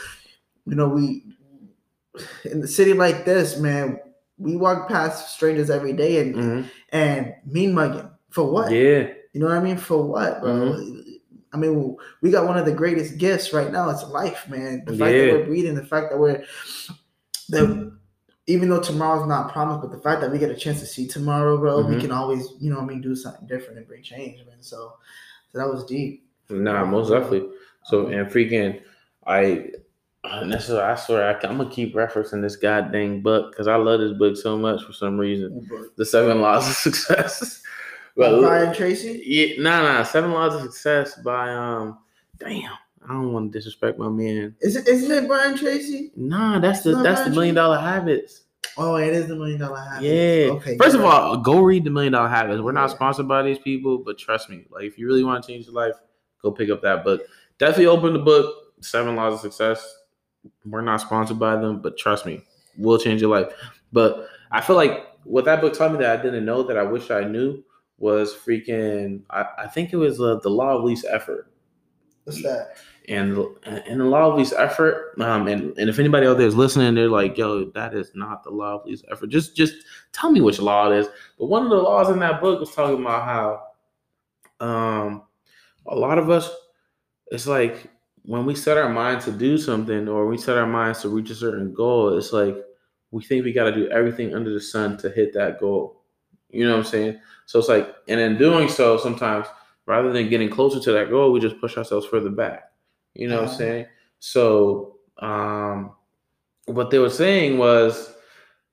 Speaker 6: You know, we in the city like this, man. We walk past strangers every day and
Speaker 7: Mhm.
Speaker 6: and mean mugging for what?
Speaker 7: Yeah.
Speaker 6: You know what I mean? For what, bro?
Speaker 7: Mm-hmm.
Speaker 6: I mean, we got one of the greatest gifts right now. It's life, man. The fact
Speaker 7: Yeah.
Speaker 6: that we're breathing, the fact that we're that even though tomorrow's not promised, but the fact that we get a chance to see tomorrow, bro, we
Speaker 7: Mhm.
Speaker 6: can always, you know, what I mean, do something different and bring change, man. So, so that was deep.
Speaker 7: Nah, most definitely. So and freaking, I. And that's what I swear I, am gonna keep referencing this goddamn book because I love this book so much for some reason. The Seven Laws of Success. But
Speaker 6: Brian Tracy.
Speaker 7: Yeah, nah, nah. Seven Laws of Success by um. Damn, I don't want to disrespect my man.
Speaker 6: Is it? Isn't it Brian Tracy?
Speaker 7: Nah, that's the that's the million Dollar habits.
Speaker 6: Oh, it is the million dollar Habits.
Speaker 7: Yeah.
Speaker 6: Okay.
Speaker 7: First of
Speaker 6: right.
Speaker 7: all, go read the million dollar habits. We're not sponsored by these people, but trust me, like if you really want to change your life, go pick up that book. Definitely open the book, Seven Laws of Success. We're not sponsored by them, but trust me, will change your life. But I feel like what that book taught me that I didn't know that I wish I knew was freaking. I, I think it was uh, the law of least effort.
Speaker 6: what's that?
Speaker 7: and and the law of least effort um and, and if anybody out there is listening they're like yo that is not the law of least effort just just tell me which law it is but one of the laws in that book was talking about how um a lot of us it's like when we set our mind to do something or we set our minds to reach a certain goal it's like we think we got to do everything under the sun to hit that goal you know what i'm saying so it's like and in doing so sometimes rather than getting closer to that goal we just push ourselves further back you know what I'm
Speaker 6: Uh-huh.
Speaker 7: saying? So um what they were saying was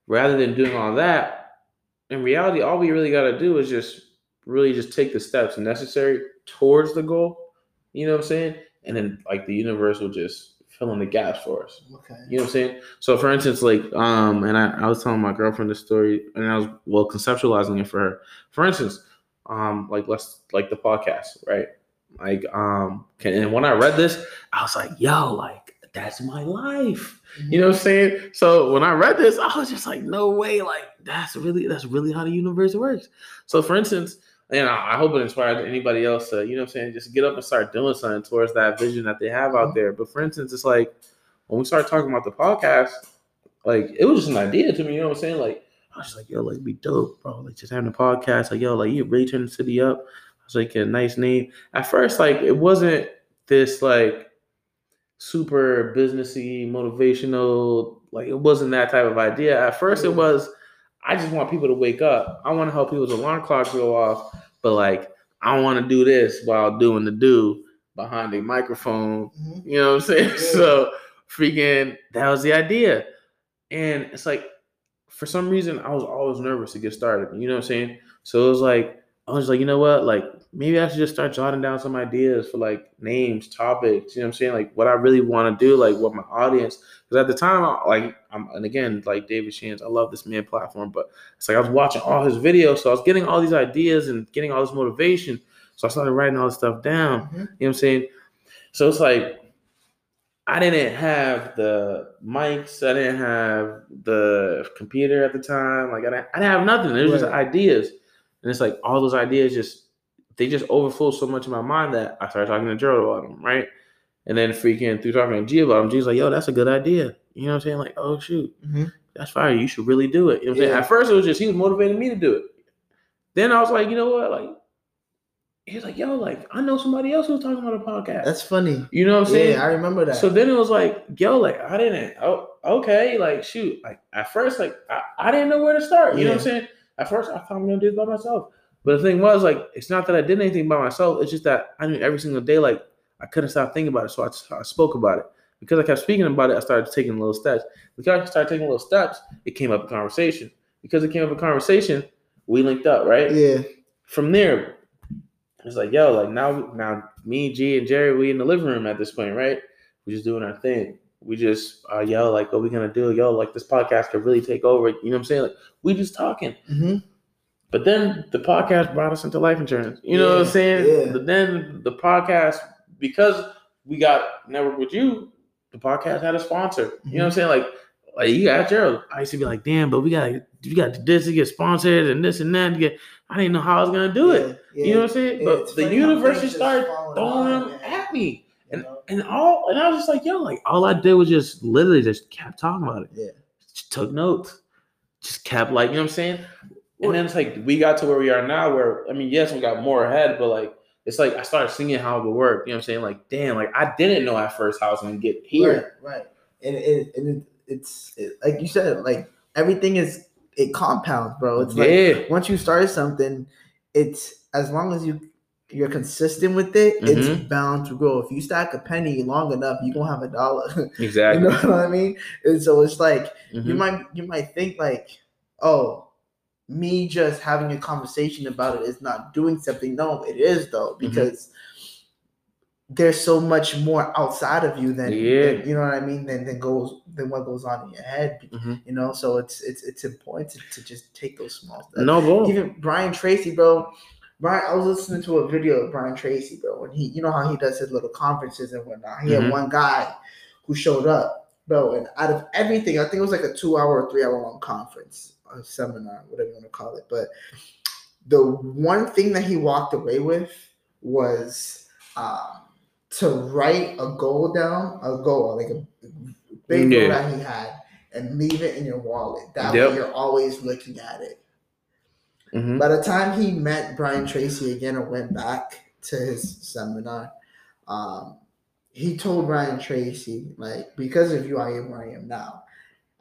Speaker 7: rather than doing all that, in reality, all we really got to do is just really just take the steps necessary towards the goal. You know what I'm saying? And then like the universe will just fill in the gaps for us.
Speaker 6: Okay.
Speaker 7: You know what I'm saying? So for instance, like um, and I, I was telling my girlfriend the story, and I was well conceptualizing it for her. For instance, um, like let's like the podcast, right? Like um, can, and when I read this, I was like, yo, like that's my life. You know what I'm saying? So when I read this, I was just like, no way, like that's really that's really how the universe works. So for instance, and I, I hope it inspires anybody else to, you know what I'm saying, just get up and start doing something towards that vision that they have out mm-hmm. there. But for instance, it's like when we started talking about the podcast, like it was just an idea to me, you know what I'm saying? Like I was just like, yo, like be dope, bro. Like just having a podcast, like yo, like you really turn the city up. I was like a nice name. At first, like it wasn't this like super businessy, motivational. Like it wasn't that type of idea. At first, it was I just want people to wake up. I want to help people's alarm clocks go off, but like I want to do this while doing the do behind a microphone.
Speaker 6: Mhm.
Speaker 7: You know what I'm saying?
Speaker 6: Yeah.
Speaker 7: So freaking that was the idea. And it's like for some reason I was always nervous to get started. You know what I'm saying? So it was like I was like, you know what? Like maybe I should just start jotting down some ideas for like names, topics. You know what I'm saying? Like what I really want to do, like what my audience. Because at the time, I, like I'm, and again, like David Shands, I love this man platform, but it's like I was watching all his videos, so I was getting all these ideas and getting all this motivation. So I started writing all this stuff down.
Speaker 6: Mhm.
Speaker 7: You know what I'm saying? So it's like I didn't have the mics, I didn't have the computer at the time. Like I didn't, I didn't have nothing. It was just ideas, and it's like all those ideas just they just overflow so much in my mind that I started talking to Gerald about them, right? And then freaking through talking to G about them, G's like, "Yo, that's a good idea." You know what I'm saying? Like, "Oh shoot,
Speaker 6: Mhm.
Speaker 7: that's fire. You should really do it." You know what I'm saying? At first, it was just he was motivating me to do it. Then I was like, you know what? Like, he was like, "Yo, like I know somebody else who's talking about a podcast."
Speaker 6: That's funny.
Speaker 7: you know what I'm saying?
Speaker 6: Yeah, I remember that.
Speaker 7: So then it was like, yo, like I didn't. Oh, okay, like shoot. Like at first, like I, I didn't know where to start. You know what I'm saying? At first, I thought I'm gonna do it by myself. But the thing was, like, it's not that I did anything by myself. It's just that I knew every single day, like I couldn't stop thinking about it. So I, I spoke about it. Because I kept speaking about it, I started taking little steps. Because I started taking little steps, it came up in conversation. Because it came up in conversation, we linked up, right?
Speaker 6: yeah.
Speaker 7: from there, it's like, yo, like now, now me, G, and Jerry, we in the living room at this point, right? We're just doing our thing. We just, uh, yo, like, what we gonna do? Yo, like, this podcast could really take over. You know what I'm saying? Like, we just talking.
Speaker 6: hmm
Speaker 7: But then the podcast brought us into life insurance. You know what I'm saying?
Speaker 6: yeah.
Speaker 7: But then the podcast, because we got network with you, the podcast had a sponsor. You know what I'm saying? Like, like you got Gerald. I used to be like, damn, but we got we got this to get sponsored and this and that to get. I didn't know how I was gonna do it.
Speaker 6: Yeah,
Speaker 7: You know what I'm saying?
Speaker 6: yeah,
Speaker 7: but the universe just
Speaker 6: just
Speaker 7: started throwing them at me. And and all and I was just like, yo, like all I did was just literally just kept talking about it.
Speaker 6: Yeah.
Speaker 7: Just took notes. Just kept like, you know what I'm saying? And then it's like we got to where we are now where I mean, yes, we got more ahead, but like it's like I started seeing how it would work. You know what I'm saying? Like, damn, like I didn't know at first how I was gonna get here.
Speaker 6: Right, right. And it, and it, it's it, like you said, like everything is it compounds, bro. It's like
Speaker 7: yeah.
Speaker 6: once you start something, it's as long as you you're consistent with it, it's
Speaker 7: Mhm.
Speaker 6: bound to grow. If you stack a penny long enough, you're gonna have a dollar.
Speaker 7: Exactly.
Speaker 6: you know what I mean? And so it's like you
Speaker 7: Mhm.
Speaker 6: might you might think like, oh, me just having a conversation about it is not doing something. No, it is though,
Speaker 7: Mm-hmm.
Speaker 6: because there's so much more outside of you than,
Speaker 7: Yeah.
Speaker 6: than- you know what I mean than, than goes than what goes on in your head.
Speaker 7: Mhm.
Speaker 6: You know, so it's it's it's important to, to just take those small steps.
Speaker 7: No bull.
Speaker 6: Even Brian Tracy, bro. Brian, I was listening to a video of Brian Tracy, bro, when he, you know how he does his little conferences and whatnot. He
Speaker 7: Mhm.
Speaker 6: had one guy who showed up, bro, and out of everything, I think it was like a two-hour or three-hour long conference, a seminar, whatever you want to call it. But the one thing that he walked away with was um, to write a goal down, a goal, like a big goal that he had, and leave it in your wallet. That
Speaker 7: Yep.
Speaker 6: way, you're always looking at it.
Speaker 7: Mhm.
Speaker 6: By the time he met Brian Tracy again and went back to his seminar, um, he told Brian Tracy, like, because of you, I am where I am now.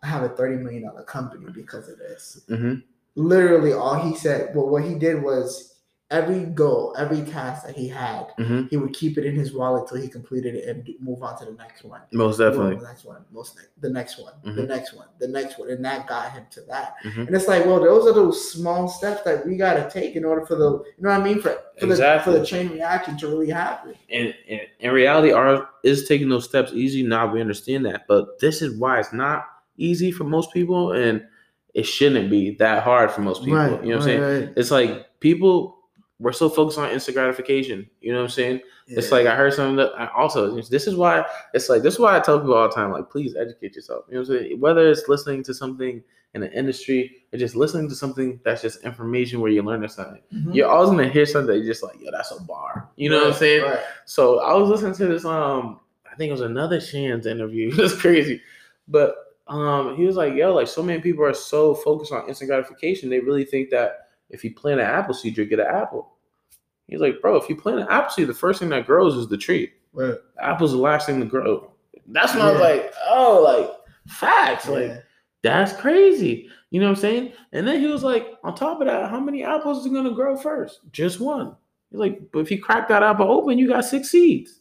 Speaker 6: I have a $30 million company because of this.
Speaker 7: Mhm.
Speaker 6: Literally, all he said, well, what he did was every goal, every task that he had,
Speaker 7: Mhm.
Speaker 6: he would keep it in his wallet till he completed it and move on to the next one.
Speaker 7: Most definitely.
Speaker 6: The next one, most the next one, the
Speaker 7: Mhm.
Speaker 6: next one, the next one, and that got him to that.
Speaker 7: Mhm.
Speaker 6: And it's like, well, those are those small steps that we gotta take in order for the, you know what I mean, for for
Speaker 7: Exactly.
Speaker 6: the for the chain reaction to really happen.
Speaker 7: And, and in reality, ours is taking those steps easy. Now we understand that, but this is why it's not easy for most people, and it shouldn't be that hard for most people. you know what I'm saying? It's like people we're so focused on instant gratification. You know what I'm saying? It's like I heard something that I also this is why it's like this is why I tell people all the time, like please educate yourself. You know what I'm saying? Whether it's listening to something in the industry or just listening to something that's just information where you learn something.
Speaker 6: Mhm.
Speaker 7: You're always gonna hear something that you're just like, yo, that's a bar. You know what I'm saying?
Speaker 6: right.
Speaker 7: So I was listening to this um I think it was another Shan's interview. It was crazy. But um he was like, yo, like so many people are so focused on instant gratification, they really think that if you plant an apple seed, you get an apple. He's like, bro, if you plant an apple seed, the first thing that grows is the tree.
Speaker 6: Right.
Speaker 7: The apple's the last thing to grow. That's when I was like, oh, like facts. Like that's crazy. You know what I'm saying? And then he was like, on top of that, how many apples are gonna grow first? Just one. He's like, but if you crack that apple open, you got six seeds.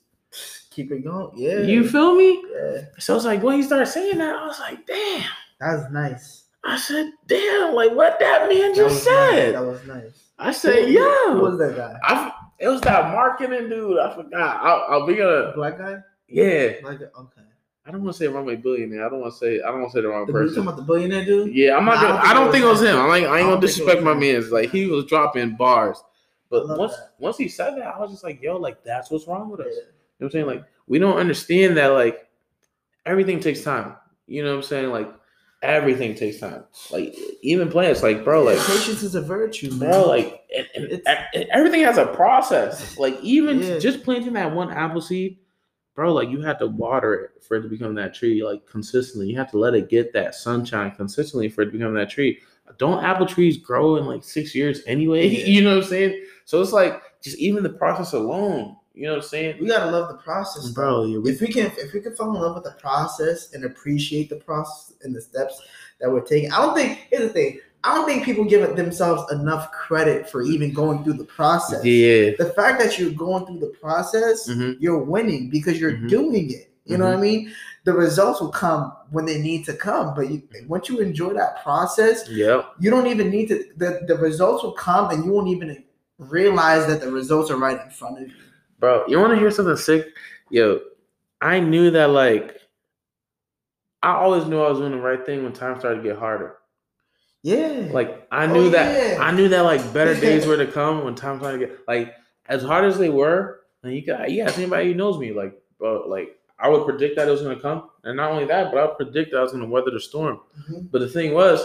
Speaker 6: Keep it going. Yeah.
Speaker 7: You feel me?
Speaker 6: Yeah.
Speaker 7: So it's like when he started saying that, I was like, damn.
Speaker 6: That's nice.
Speaker 7: I said, damn, like what that man
Speaker 6: That
Speaker 7: just
Speaker 6: nice.
Speaker 7: said.
Speaker 6: That was nice.
Speaker 7: I said, yo.
Speaker 6: Who was that guy?
Speaker 7: I, it was that marketing dude. I forgot. I'll, I'll be gonna.
Speaker 6: Black guy?
Speaker 7: Yeah.
Speaker 6: Black guy? Okay.
Speaker 7: I don't want to say runway billionaire. I don't want to say. I don't want to say the wrong
Speaker 6: The, you talking about the billionaire dude?
Speaker 7: Yeah, I'm not.
Speaker 6: Nah, I
Speaker 7: Gonna,
Speaker 6: don't
Speaker 7: I don't think it was
Speaker 6: him.
Speaker 7: I'm like, I ain't
Speaker 6: I
Speaker 7: gonna
Speaker 6: don't think it
Speaker 7: disrespect my man's. Like he was dropping bars, but once
Speaker 6: that.
Speaker 7: once he said that, I was just like, yo, like that's what's wrong with us.
Speaker 6: Yeah.
Speaker 7: You know what I'm saying? Like we don't understand that like everything takes time. You know what I'm saying? Like everything takes time. Like even plants, like bro, like
Speaker 6: patience is a virtue, man.
Speaker 7: bro, like and, and e- everything has a process. Like even
Speaker 6: Yeah.
Speaker 7: just planting that one apple seed, bro, like you have to water it for it to become that tree, like consistently. You have to let it get that sunshine consistently for it to become that tree. Don't apple trees grow in like six years anyway?
Speaker 6: Yeah.
Speaker 7: You know what I'm saying? So it's like just even the process alone. You know what I'm saying?
Speaker 6: we gotta love the process,
Speaker 7: Bro, yeah, we-
Speaker 6: if we can, if we can fall in love with the process and appreciate the process and the steps that we're taking, I don't think. Here's the thing: I don't think people give themselves enough credit for even going through the process.
Speaker 7: Yeah.
Speaker 6: The fact that you're going through the process,
Speaker 7: Mhm.
Speaker 6: you're winning because you're
Speaker 7: Mhm.
Speaker 6: doing it. You know what I mean? The results will come when they need to come, but you, once you enjoy that process,
Speaker 7: Yep.
Speaker 6: you don't even need to. The, the results will come, and you won't even realize that the results are right in front of you.
Speaker 7: Bro, you want to hear something sick? Yo, I knew that like I always knew I was doing the right thing when times started to get harder.
Speaker 6: Yeah.
Speaker 7: Like I
Speaker 6: Oh,
Speaker 7: knew that
Speaker 6: yeah.
Speaker 7: I knew that like better days were to come when times started to get like as hard as they were. And you got yeah, anybody who knows me, like bro, like I would predict that it was gonna come, and not only that, but I would predict that I was gonna weather the storm.
Speaker 6: Mhm.
Speaker 7: But the thing was,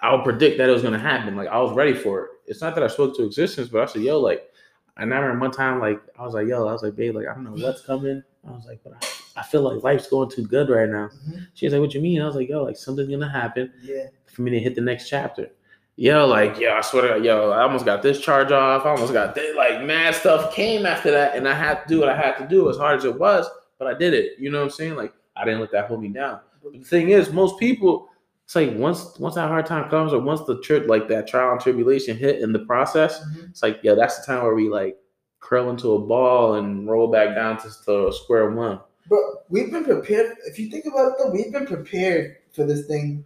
Speaker 7: I would predict that it was gonna happen. Like I was ready for it. It's not that I spoke to existence, but I said, yo, like, and I remember one time, like, I was like, yo, I was like, babe, like, I don't know what's coming. I was like, but I, I feel like life's going too good right now.
Speaker 6: Mhm.
Speaker 7: She was like, what you mean? I was like, yo, like something's gonna happen
Speaker 6: Yeah.
Speaker 7: for me to hit the next chapter. Yo, like, yo, I swear to God, yo, I almost got this charge off. I almost got this, like, mad stuff came after that, and I had to do what I had to do as hard as it was, but I did it. You know what I'm saying? Like, I didn't let that hold me down. But the thing is, most people, it's like once once that hard time comes, or once the trip, like that trial and tribulation hit in the process,
Speaker 6: Mhm.
Speaker 7: it's like, yeah, that's the time where we like curl into a ball and roll back down to, to square one.
Speaker 6: But we've been prepared. If you think about it, though, we've been prepared for this thing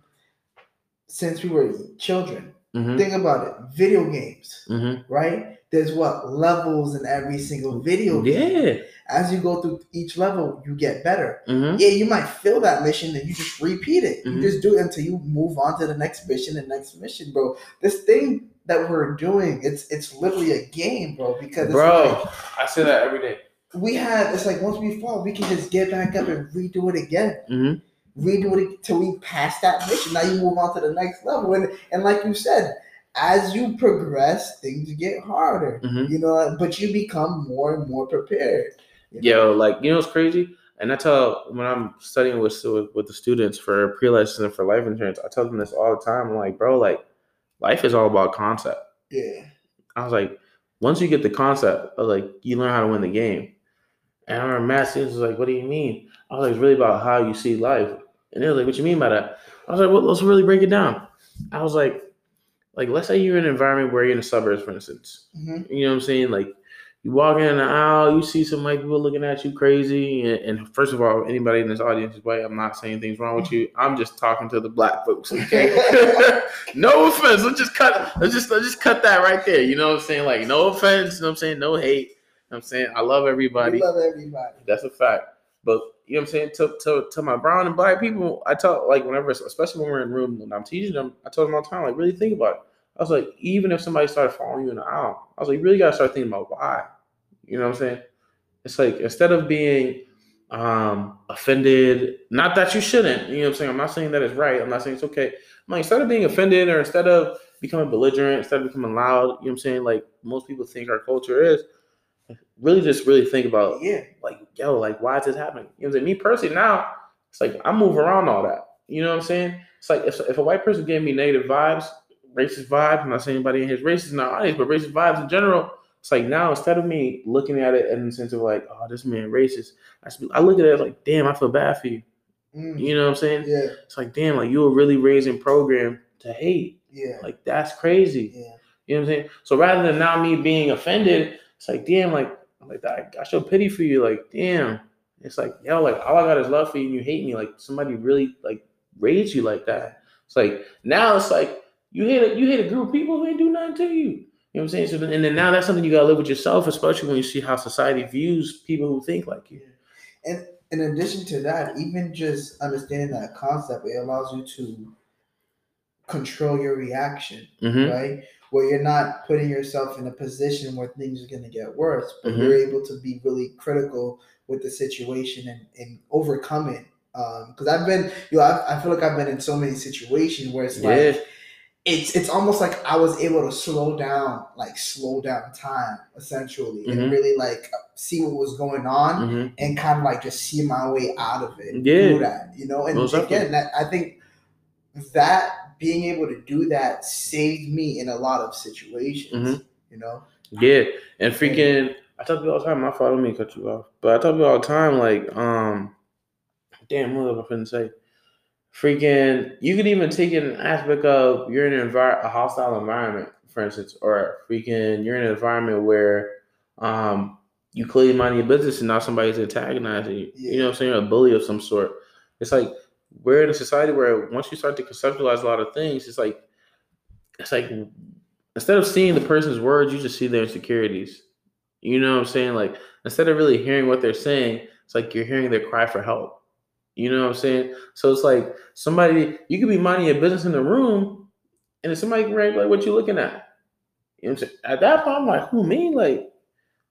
Speaker 6: since we were children.
Speaker 7: Mm-hmm.
Speaker 6: Think about it. Video games,
Speaker 7: Mm-hmm.
Speaker 6: right? There's what levels in every single video.
Speaker 7: Yeah.
Speaker 6: As you go through each level, you get better.
Speaker 7: Mm-hmm.
Speaker 6: Yeah, you might fail that mission and you just repeat it.
Speaker 7: Mhm.
Speaker 6: You just do it until you move on to the next mission and next mission, bro. This thing that we're doing, it's it's literally a game, bro. Because it's
Speaker 7: Bro,
Speaker 6: like,
Speaker 7: I say that every day.
Speaker 6: we have it's like once we fall, we can just get back up and redo it again.
Speaker 7: Mm-hmm.
Speaker 6: redo it till we pass that mission. Now you move on to the next level, and and like you said, as you progress, things get harder.
Speaker 7: Mhm.
Speaker 6: You know, but you become more and more prepared. you know?
Speaker 7: Yo, like you know what's crazy? And I tell when I'm studying with with, with the students for pre-license and for life insurance, I tell them this all the time. I'm like, bro, like life is all about concept.
Speaker 6: Yeah,
Speaker 7: I was like, once you get the concept, I was like, you learn how to win the game. And I remember Matt Stevens was like, what do you mean? I was like, it's really about how you see life. And they was like, what you mean by that? I was like, well, let's really break it down. I was like, like let's say you're in an environment where you're in the suburbs, for instance.
Speaker 6: Mhm.
Speaker 7: You know what I'm saying? Like you walk in the aisle, you see some white people looking at you crazy. And, and first of all, anybody in this audience is white. I'm not saying things wrong with you. I'm just talking to the black folks. Okay. no offense. Let's just cut. Let's just let's just cut that right there. You know what I'm saying? Like no offense. You know what I'm saying? No hate. You know I'm saying I love everybody.
Speaker 6: We love everybody.
Speaker 7: That's a fact. But you know what I'm saying? To, to, to my brown and black people, I talk like whenever, especially when we're in room and I'm teaching them, I told them all the time, like, really think about it. I was like, even if somebody started following you in the aisle, I was like, you really gotta start thinking about why. You know what I'm saying? It's like instead of being um offended, not that you shouldn't, you know what I'm saying? I'm not saying that it's right. I'm not saying it's okay. I'm like, instead of being offended or instead of becoming belligerent, instead of becoming loud, you know what I'm saying? Like most people think our culture is, really just really think about
Speaker 6: Yeah.
Speaker 7: like, yo, like, why is this happening? You know what I'm saying? Me personally, now, it's like I move around all that. You know what I'm saying? It's like if, if a white person gave me negative vibes, racist vibes, I'm not saying anybody in his racist in our audience, but racist vibes in general, it's like now instead of me looking at it in the sense of like, oh, this man racist, I I look at it like, damn, I feel bad for you.
Speaker 6: Mm.
Speaker 7: You know what I'm saying?
Speaker 6: Yeah.
Speaker 7: It's like, damn, like you were really raising program to hate.
Speaker 6: Yeah.
Speaker 7: Like that's crazy.
Speaker 6: Yeah.
Speaker 7: You know what I'm saying? So rather than now me being offended, it's like, damn, like, like I, I show pity for you. Like, damn. It's like, yo, like all I got is love for you and you hate me. Like somebody really like raised you like that. It's like now it's like you hate a, you hate a group of people who ain't do nothing to you. You know what I'm saying? So then, and then now that's something you gotta live with yourself, especially when you see how society views people who think like you.
Speaker 6: And in addition to that, even just understanding that concept, it allows you to control your reaction,
Speaker 7: Mm-hmm.
Speaker 6: right? Where you're not putting yourself in a position where things are going to get worse, but
Speaker 7: Mhm.
Speaker 6: you're able to be really critical with the situation and, and overcome it. Because I've been, you know, I, I feel like I've been in so many situations where it's like,
Speaker 7: Yeah.
Speaker 6: It's it's almost like I was able to slow down, like slow down time, essentially,
Speaker 7: Mhm.
Speaker 6: and really like see what was going on
Speaker 7: hmm
Speaker 6: and kind of like just see my way out of it.
Speaker 7: Yeah.
Speaker 6: that, you know. And
Speaker 7: Most
Speaker 6: again, that I think that being able to do that saved me in a lot of situations.
Speaker 7: Mhm.
Speaker 6: You know.
Speaker 7: Yeah, and freaking, I tell people all the time. My fault, let me cut you off. But I tell people all the time, like, um, damn, what was I finna say? Freaking, you could even take an aspect of you're in an envir- a hostile environment, for instance, or freaking, you're in an environment where, um, you clearly mind your business and now somebody's antagonizing you. You know what I'm saying? A bully of some sort. It's like we're in a society where once you start to conceptualize a lot of things, it's like it's like instead of seeing the person's words, you just see their insecurities. You know what I'm saying? Like instead of really hearing what they're saying, it's like you're hearing their cry for help. You know what I'm saying? So it's like somebody you could be minding your business in the room, and if somebody can write like what you looking at. You know what I'm saying? At that point, I'm like, who me? Like,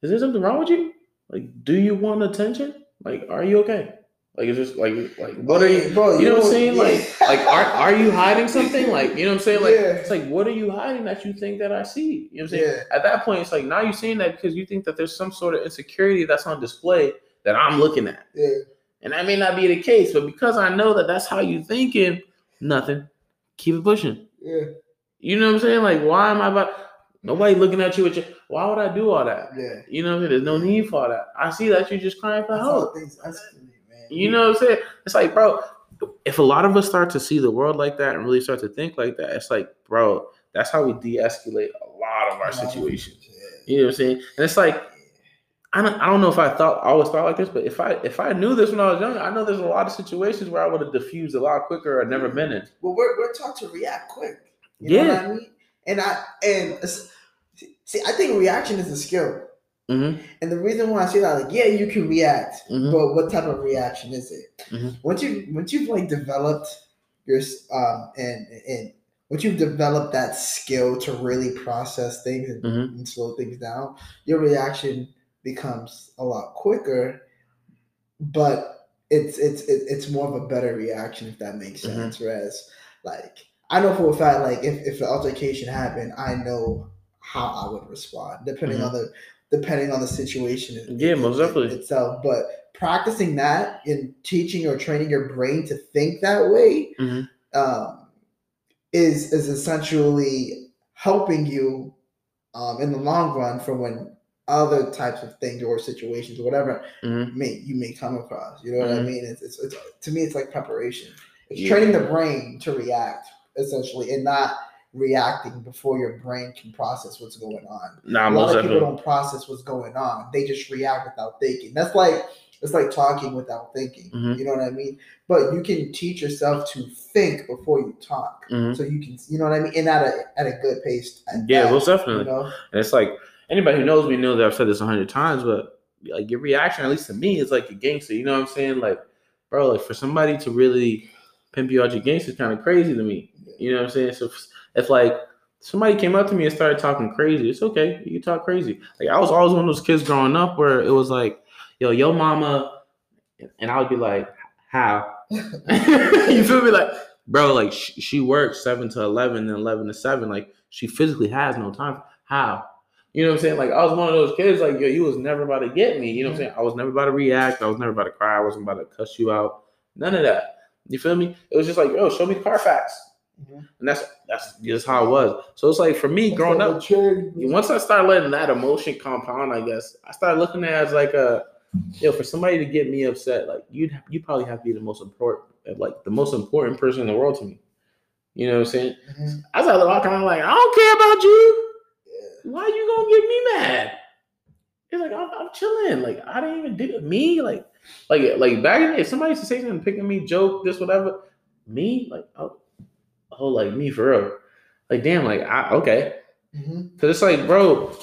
Speaker 7: is there something wrong with you? Like, do you want attention? Like, are you okay? Like, it's just like like what are you?
Speaker 6: bro?
Speaker 7: You know what I'm saying? Like, like are are you hiding something? Like, you know what I'm saying? Like,
Speaker 6: Yeah.
Speaker 7: it's like, what are you hiding that you think that I see? You know what I'm saying?
Speaker 6: Yeah.
Speaker 7: At that point, it's like now you're saying that because you think that there's some sort of insecurity that's on display that I'm looking at,
Speaker 6: yeah,
Speaker 7: and that may not be the case. But because I know that that's how you thinking, nothing. Keep it pushing.
Speaker 6: yeah,
Speaker 7: You know what I'm saying? Like, why am I about? Nobody looking at you with your. Why would I do all that?
Speaker 6: yeah.
Speaker 7: You know what I'm saying? There's no need for all that. I see that you're just crying for
Speaker 6: That's
Speaker 7: help.
Speaker 6: things escalate.
Speaker 7: You know what I'm saying? It's like, bro, if a lot of us start to see the world like that and really start to think like that, it's like, bro, that's how we de-escalate a lot of our situations. You know what I'm saying? And it's like, I don't, I don't know if I thought I always thought like this, but if I if I knew this when I was young, I know there's a lot of situations where I would have diffused a lot quicker or never been in.
Speaker 6: Well, we're we're taught to react quick. You know
Speaker 7: Yeah.
Speaker 6: what I mean? And I and see, I think reaction is a skill.
Speaker 7: Mm-hmm.
Speaker 6: And the reason why I say that, like, yeah, you can react,
Speaker 7: Mhm.
Speaker 6: but what type of reaction is it?
Speaker 7: Mhm.
Speaker 6: Once you once you've like developed your um and and once you've developed that skill to really process things and,
Speaker 7: Mhm.
Speaker 6: and slow things down, your reaction becomes a lot quicker. But it's it's it's more of a better reaction if that makes
Speaker 7: Mhm.
Speaker 6: sense. Whereas, like, I know for a fact, like, if if the altercation happened, I know how I would respond depending
Speaker 7: Mhm.
Speaker 6: on the depending on the situation.
Speaker 7: Yeah,
Speaker 6: in-
Speaker 7: most
Speaker 6: in
Speaker 7: definitely.
Speaker 6: itself. But practicing that and teaching or training your brain to think that way
Speaker 7: Mhm.
Speaker 6: um, is is essentially helping you um, in the long run for when other types of things or situations or whatever
Speaker 7: Mhm.
Speaker 6: may you may come across. You know what I
Speaker 7: Mhm.
Speaker 6: mean? It's, it's, it's to me, it's like preparation. It's
Speaker 7: Yeah.
Speaker 6: training the brain to react essentially, and not reacting before your brain can process what's going on.
Speaker 7: Nah,
Speaker 6: a
Speaker 7: most
Speaker 6: lot of people don't process what's going on. They just react without thinking. That's like it's like talking without thinking.
Speaker 7: Mhm.
Speaker 6: You know what I mean? But you can teach yourself to think before you talk.
Speaker 7: Mhm.
Speaker 6: So you can, you know what I mean, and at a at a good pace.
Speaker 7: Yeah,
Speaker 6: that,
Speaker 7: most definitely.
Speaker 6: You know,
Speaker 7: And it's like anybody who knows me knows that I've said this a hundred times, but like your reaction, at least to me, is like a gangster. You know what I'm saying? Like, bro, like for somebody to really pimp you out your gangster is kind of crazy to me. You know what I'm saying? So if, if like somebody came up to me and started talking crazy, it's okay. You talk crazy. Like I was always one of those kids growing up where it was like, yo, yo mama, and I would be like, how? you feel me? Like, bro, like she, she works seven to eleven and eleven to seven. Like she physically has no time. How? You know what I'm saying? Like I was one of those kids. Like yo, you was never about to get me. You know what I'm saying? I was never about to react. I was never about to cry. I wasn't about to cuss you out. None of that. You feel me? It was just like, yo, show me the Carfax.
Speaker 6: Mhm.
Speaker 7: And that's that's just how it was. So it's like for me, growing up,
Speaker 6: maturity.
Speaker 7: once I started letting that emotion compound, I guess I started looking at it as like a, yo, for somebody to get me upset, like you'd you probably have to be the most important, like the most important person in the world to me. You know what I'm saying?
Speaker 6: Mhm.
Speaker 7: I started walking around like I don't care about you. Why are you gonna get me mad? It's like I'm, I'm chilling. Like I didn't even do it. me. Like like like back in the day, if somebody used to say something, picking me, joke, this whatever. Me like oh, oh like me for real. Like damn, like I okay.
Speaker 6: Mhm.
Speaker 7: Cause it's like, bro,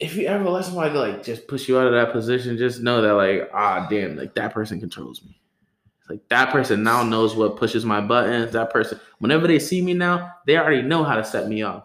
Speaker 7: if you ever let somebody like just push you out of that position, just know that like, ah, damn, like that person controls me. It's like that person now knows what pushes my buttons. That person, whenever they see me now, they already know how to set me off.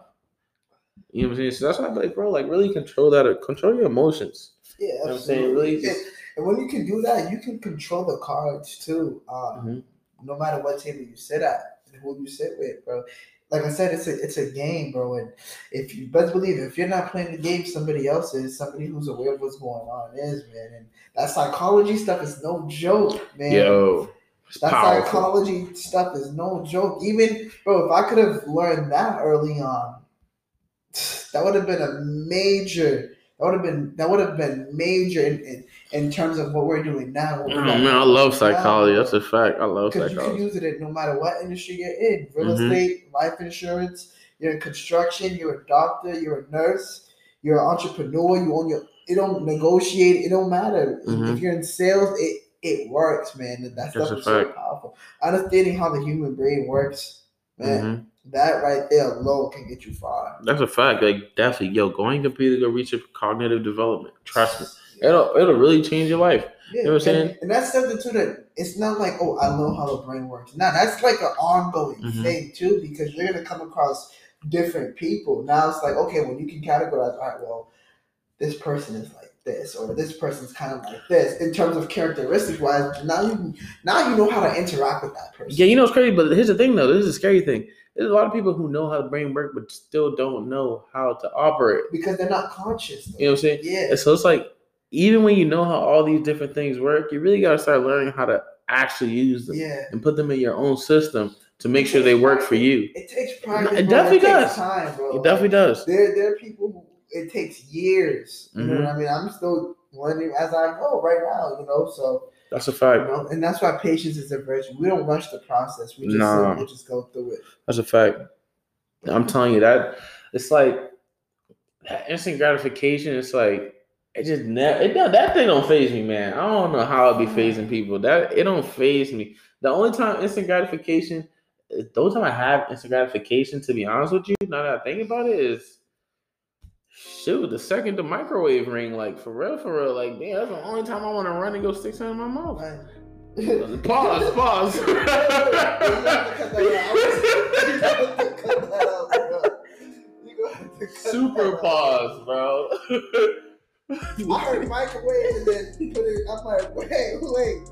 Speaker 7: You know what I'm saying? So that's why I'm like, bro, like really control that, control your emotions.
Speaker 6: Yeah,
Speaker 7: You know what I'm saying? Really
Speaker 6: absolutely.
Speaker 7: just-
Speaker 6: And, when you can do that, you can control the cards too. Uh,
Speaker 7: Mhm.
Speaker 6: No matter what table you sit at and who you sit with, bro. Like I said, it's a it's a game, bro. And if you best believe it, if you're not playing the game, somebody else is. Somebody who's aware of what's going on is, man. And that psychology stuff is no joke, man.
Speaker 7: Yo,
Speaker 6: That
Speaker 7: powerful.
Speaker 6: psychology stuff is no joke. Even bro, if I could have learned that early on, that would have been a major. That would have been that would have been major in, in, in terms of what we're doing now. what
Speaker 7: Oh, man, I love psychology.
Speaker 6: now,
Speaker 7: That's a fact. I love
Speaker 6: because you can use it in no matter what industry you're in. Real
Speaker 7: Mhm.
Speaker 6: estate, life insurance. You're in construction. You're a doctor. You're a nurse. You're an entrepreneur. You own your. It don't negotiate. It don't matter.
Speaker 7: Mhm.
Speaker 6: If you're in sales, it it works, man. That
Speaker 7: That's
Speaker 6: stuff
Speaker 7: a
Speaker 6: is so
Speaker 7: fact.
Speaker 6: powerful. Understanding how the human brain works, man.
Speaker 7: Mhm.
Speaker 6: That right there alone can get you far.
Speaker 7: That's a fact. Like definitely, yo, going your computer, go reach your cognitive development. Trust me, it'll it'll really change your life.
Speaker 6: Yeah,
Speaker 7: know what I'm saying?
Speaker 6: And, and that's something too that it's not like, oh, I know how the brain works. Now that's like an ongoing
Speaker 7: Mhm.
Speaker 6: thing too, because you're gonna come across different people. Now it's like, okay, well, you can categorize, all right, well, this person is like this, or this person's kind of like this in terms of characteristics wise. Now you now you know how to interact with that person.
Speaker 7: Yeah, you know it's crazy, but here's the thing though. This is a scary thing. There's a lot of people who know how the brain works, but still don't know how to operate.
Speaker 6: because they're not conscious. Though.
Speaker 7: You know what I'm saying?
Speaker 6: Yeah.
Speaker 7: And so it's like even when you know how all these different things work, you really gotta start learning how to actually use them
Speaker 6: Yeah.
Speaker 7: and put them in your own system to make sure they work for you.
Speaker 6: It takes practice.
Speaker 7: It
Speaker 6: bro.
Speaker 7: definitely does.
Speaker 6: Time, bro.
Speaker 7: It definitely does.
Speaker 6: There, there are people who it takes years. You know
Speaker 7: Mhm.
Speaker 6: what I mean? I'm still learning as I go right now. You know, so
Speaker 7: That's a
Speaker 6: you
Speaker 7: fact.
Speaker 6: know, and that's why patience is a virtue. We don't rush the process. We just
Speaker 7: Nah.
Speaker 6: we just go through it.
Speaker 7: That's a fact. I'm telling you that it's like that instant gratification. It's like it just never. It that thing don't phase me, man. I don't know how it be mm-hmm. phasing people. That it don't phase me. The only time instant gratification, the only time I have instant gratification, to be honest with you, now that I think about it, is shoot the second the microwave ring. Like for real, for real. Like man, that's the only time I want to run and go stick something in my mouth.
Speaker 6: Right.
Speaker 7: Pause. Pause. Super pause, bro.
Speaker 6: I heard microwave and then put it. I'm like, wait, wait.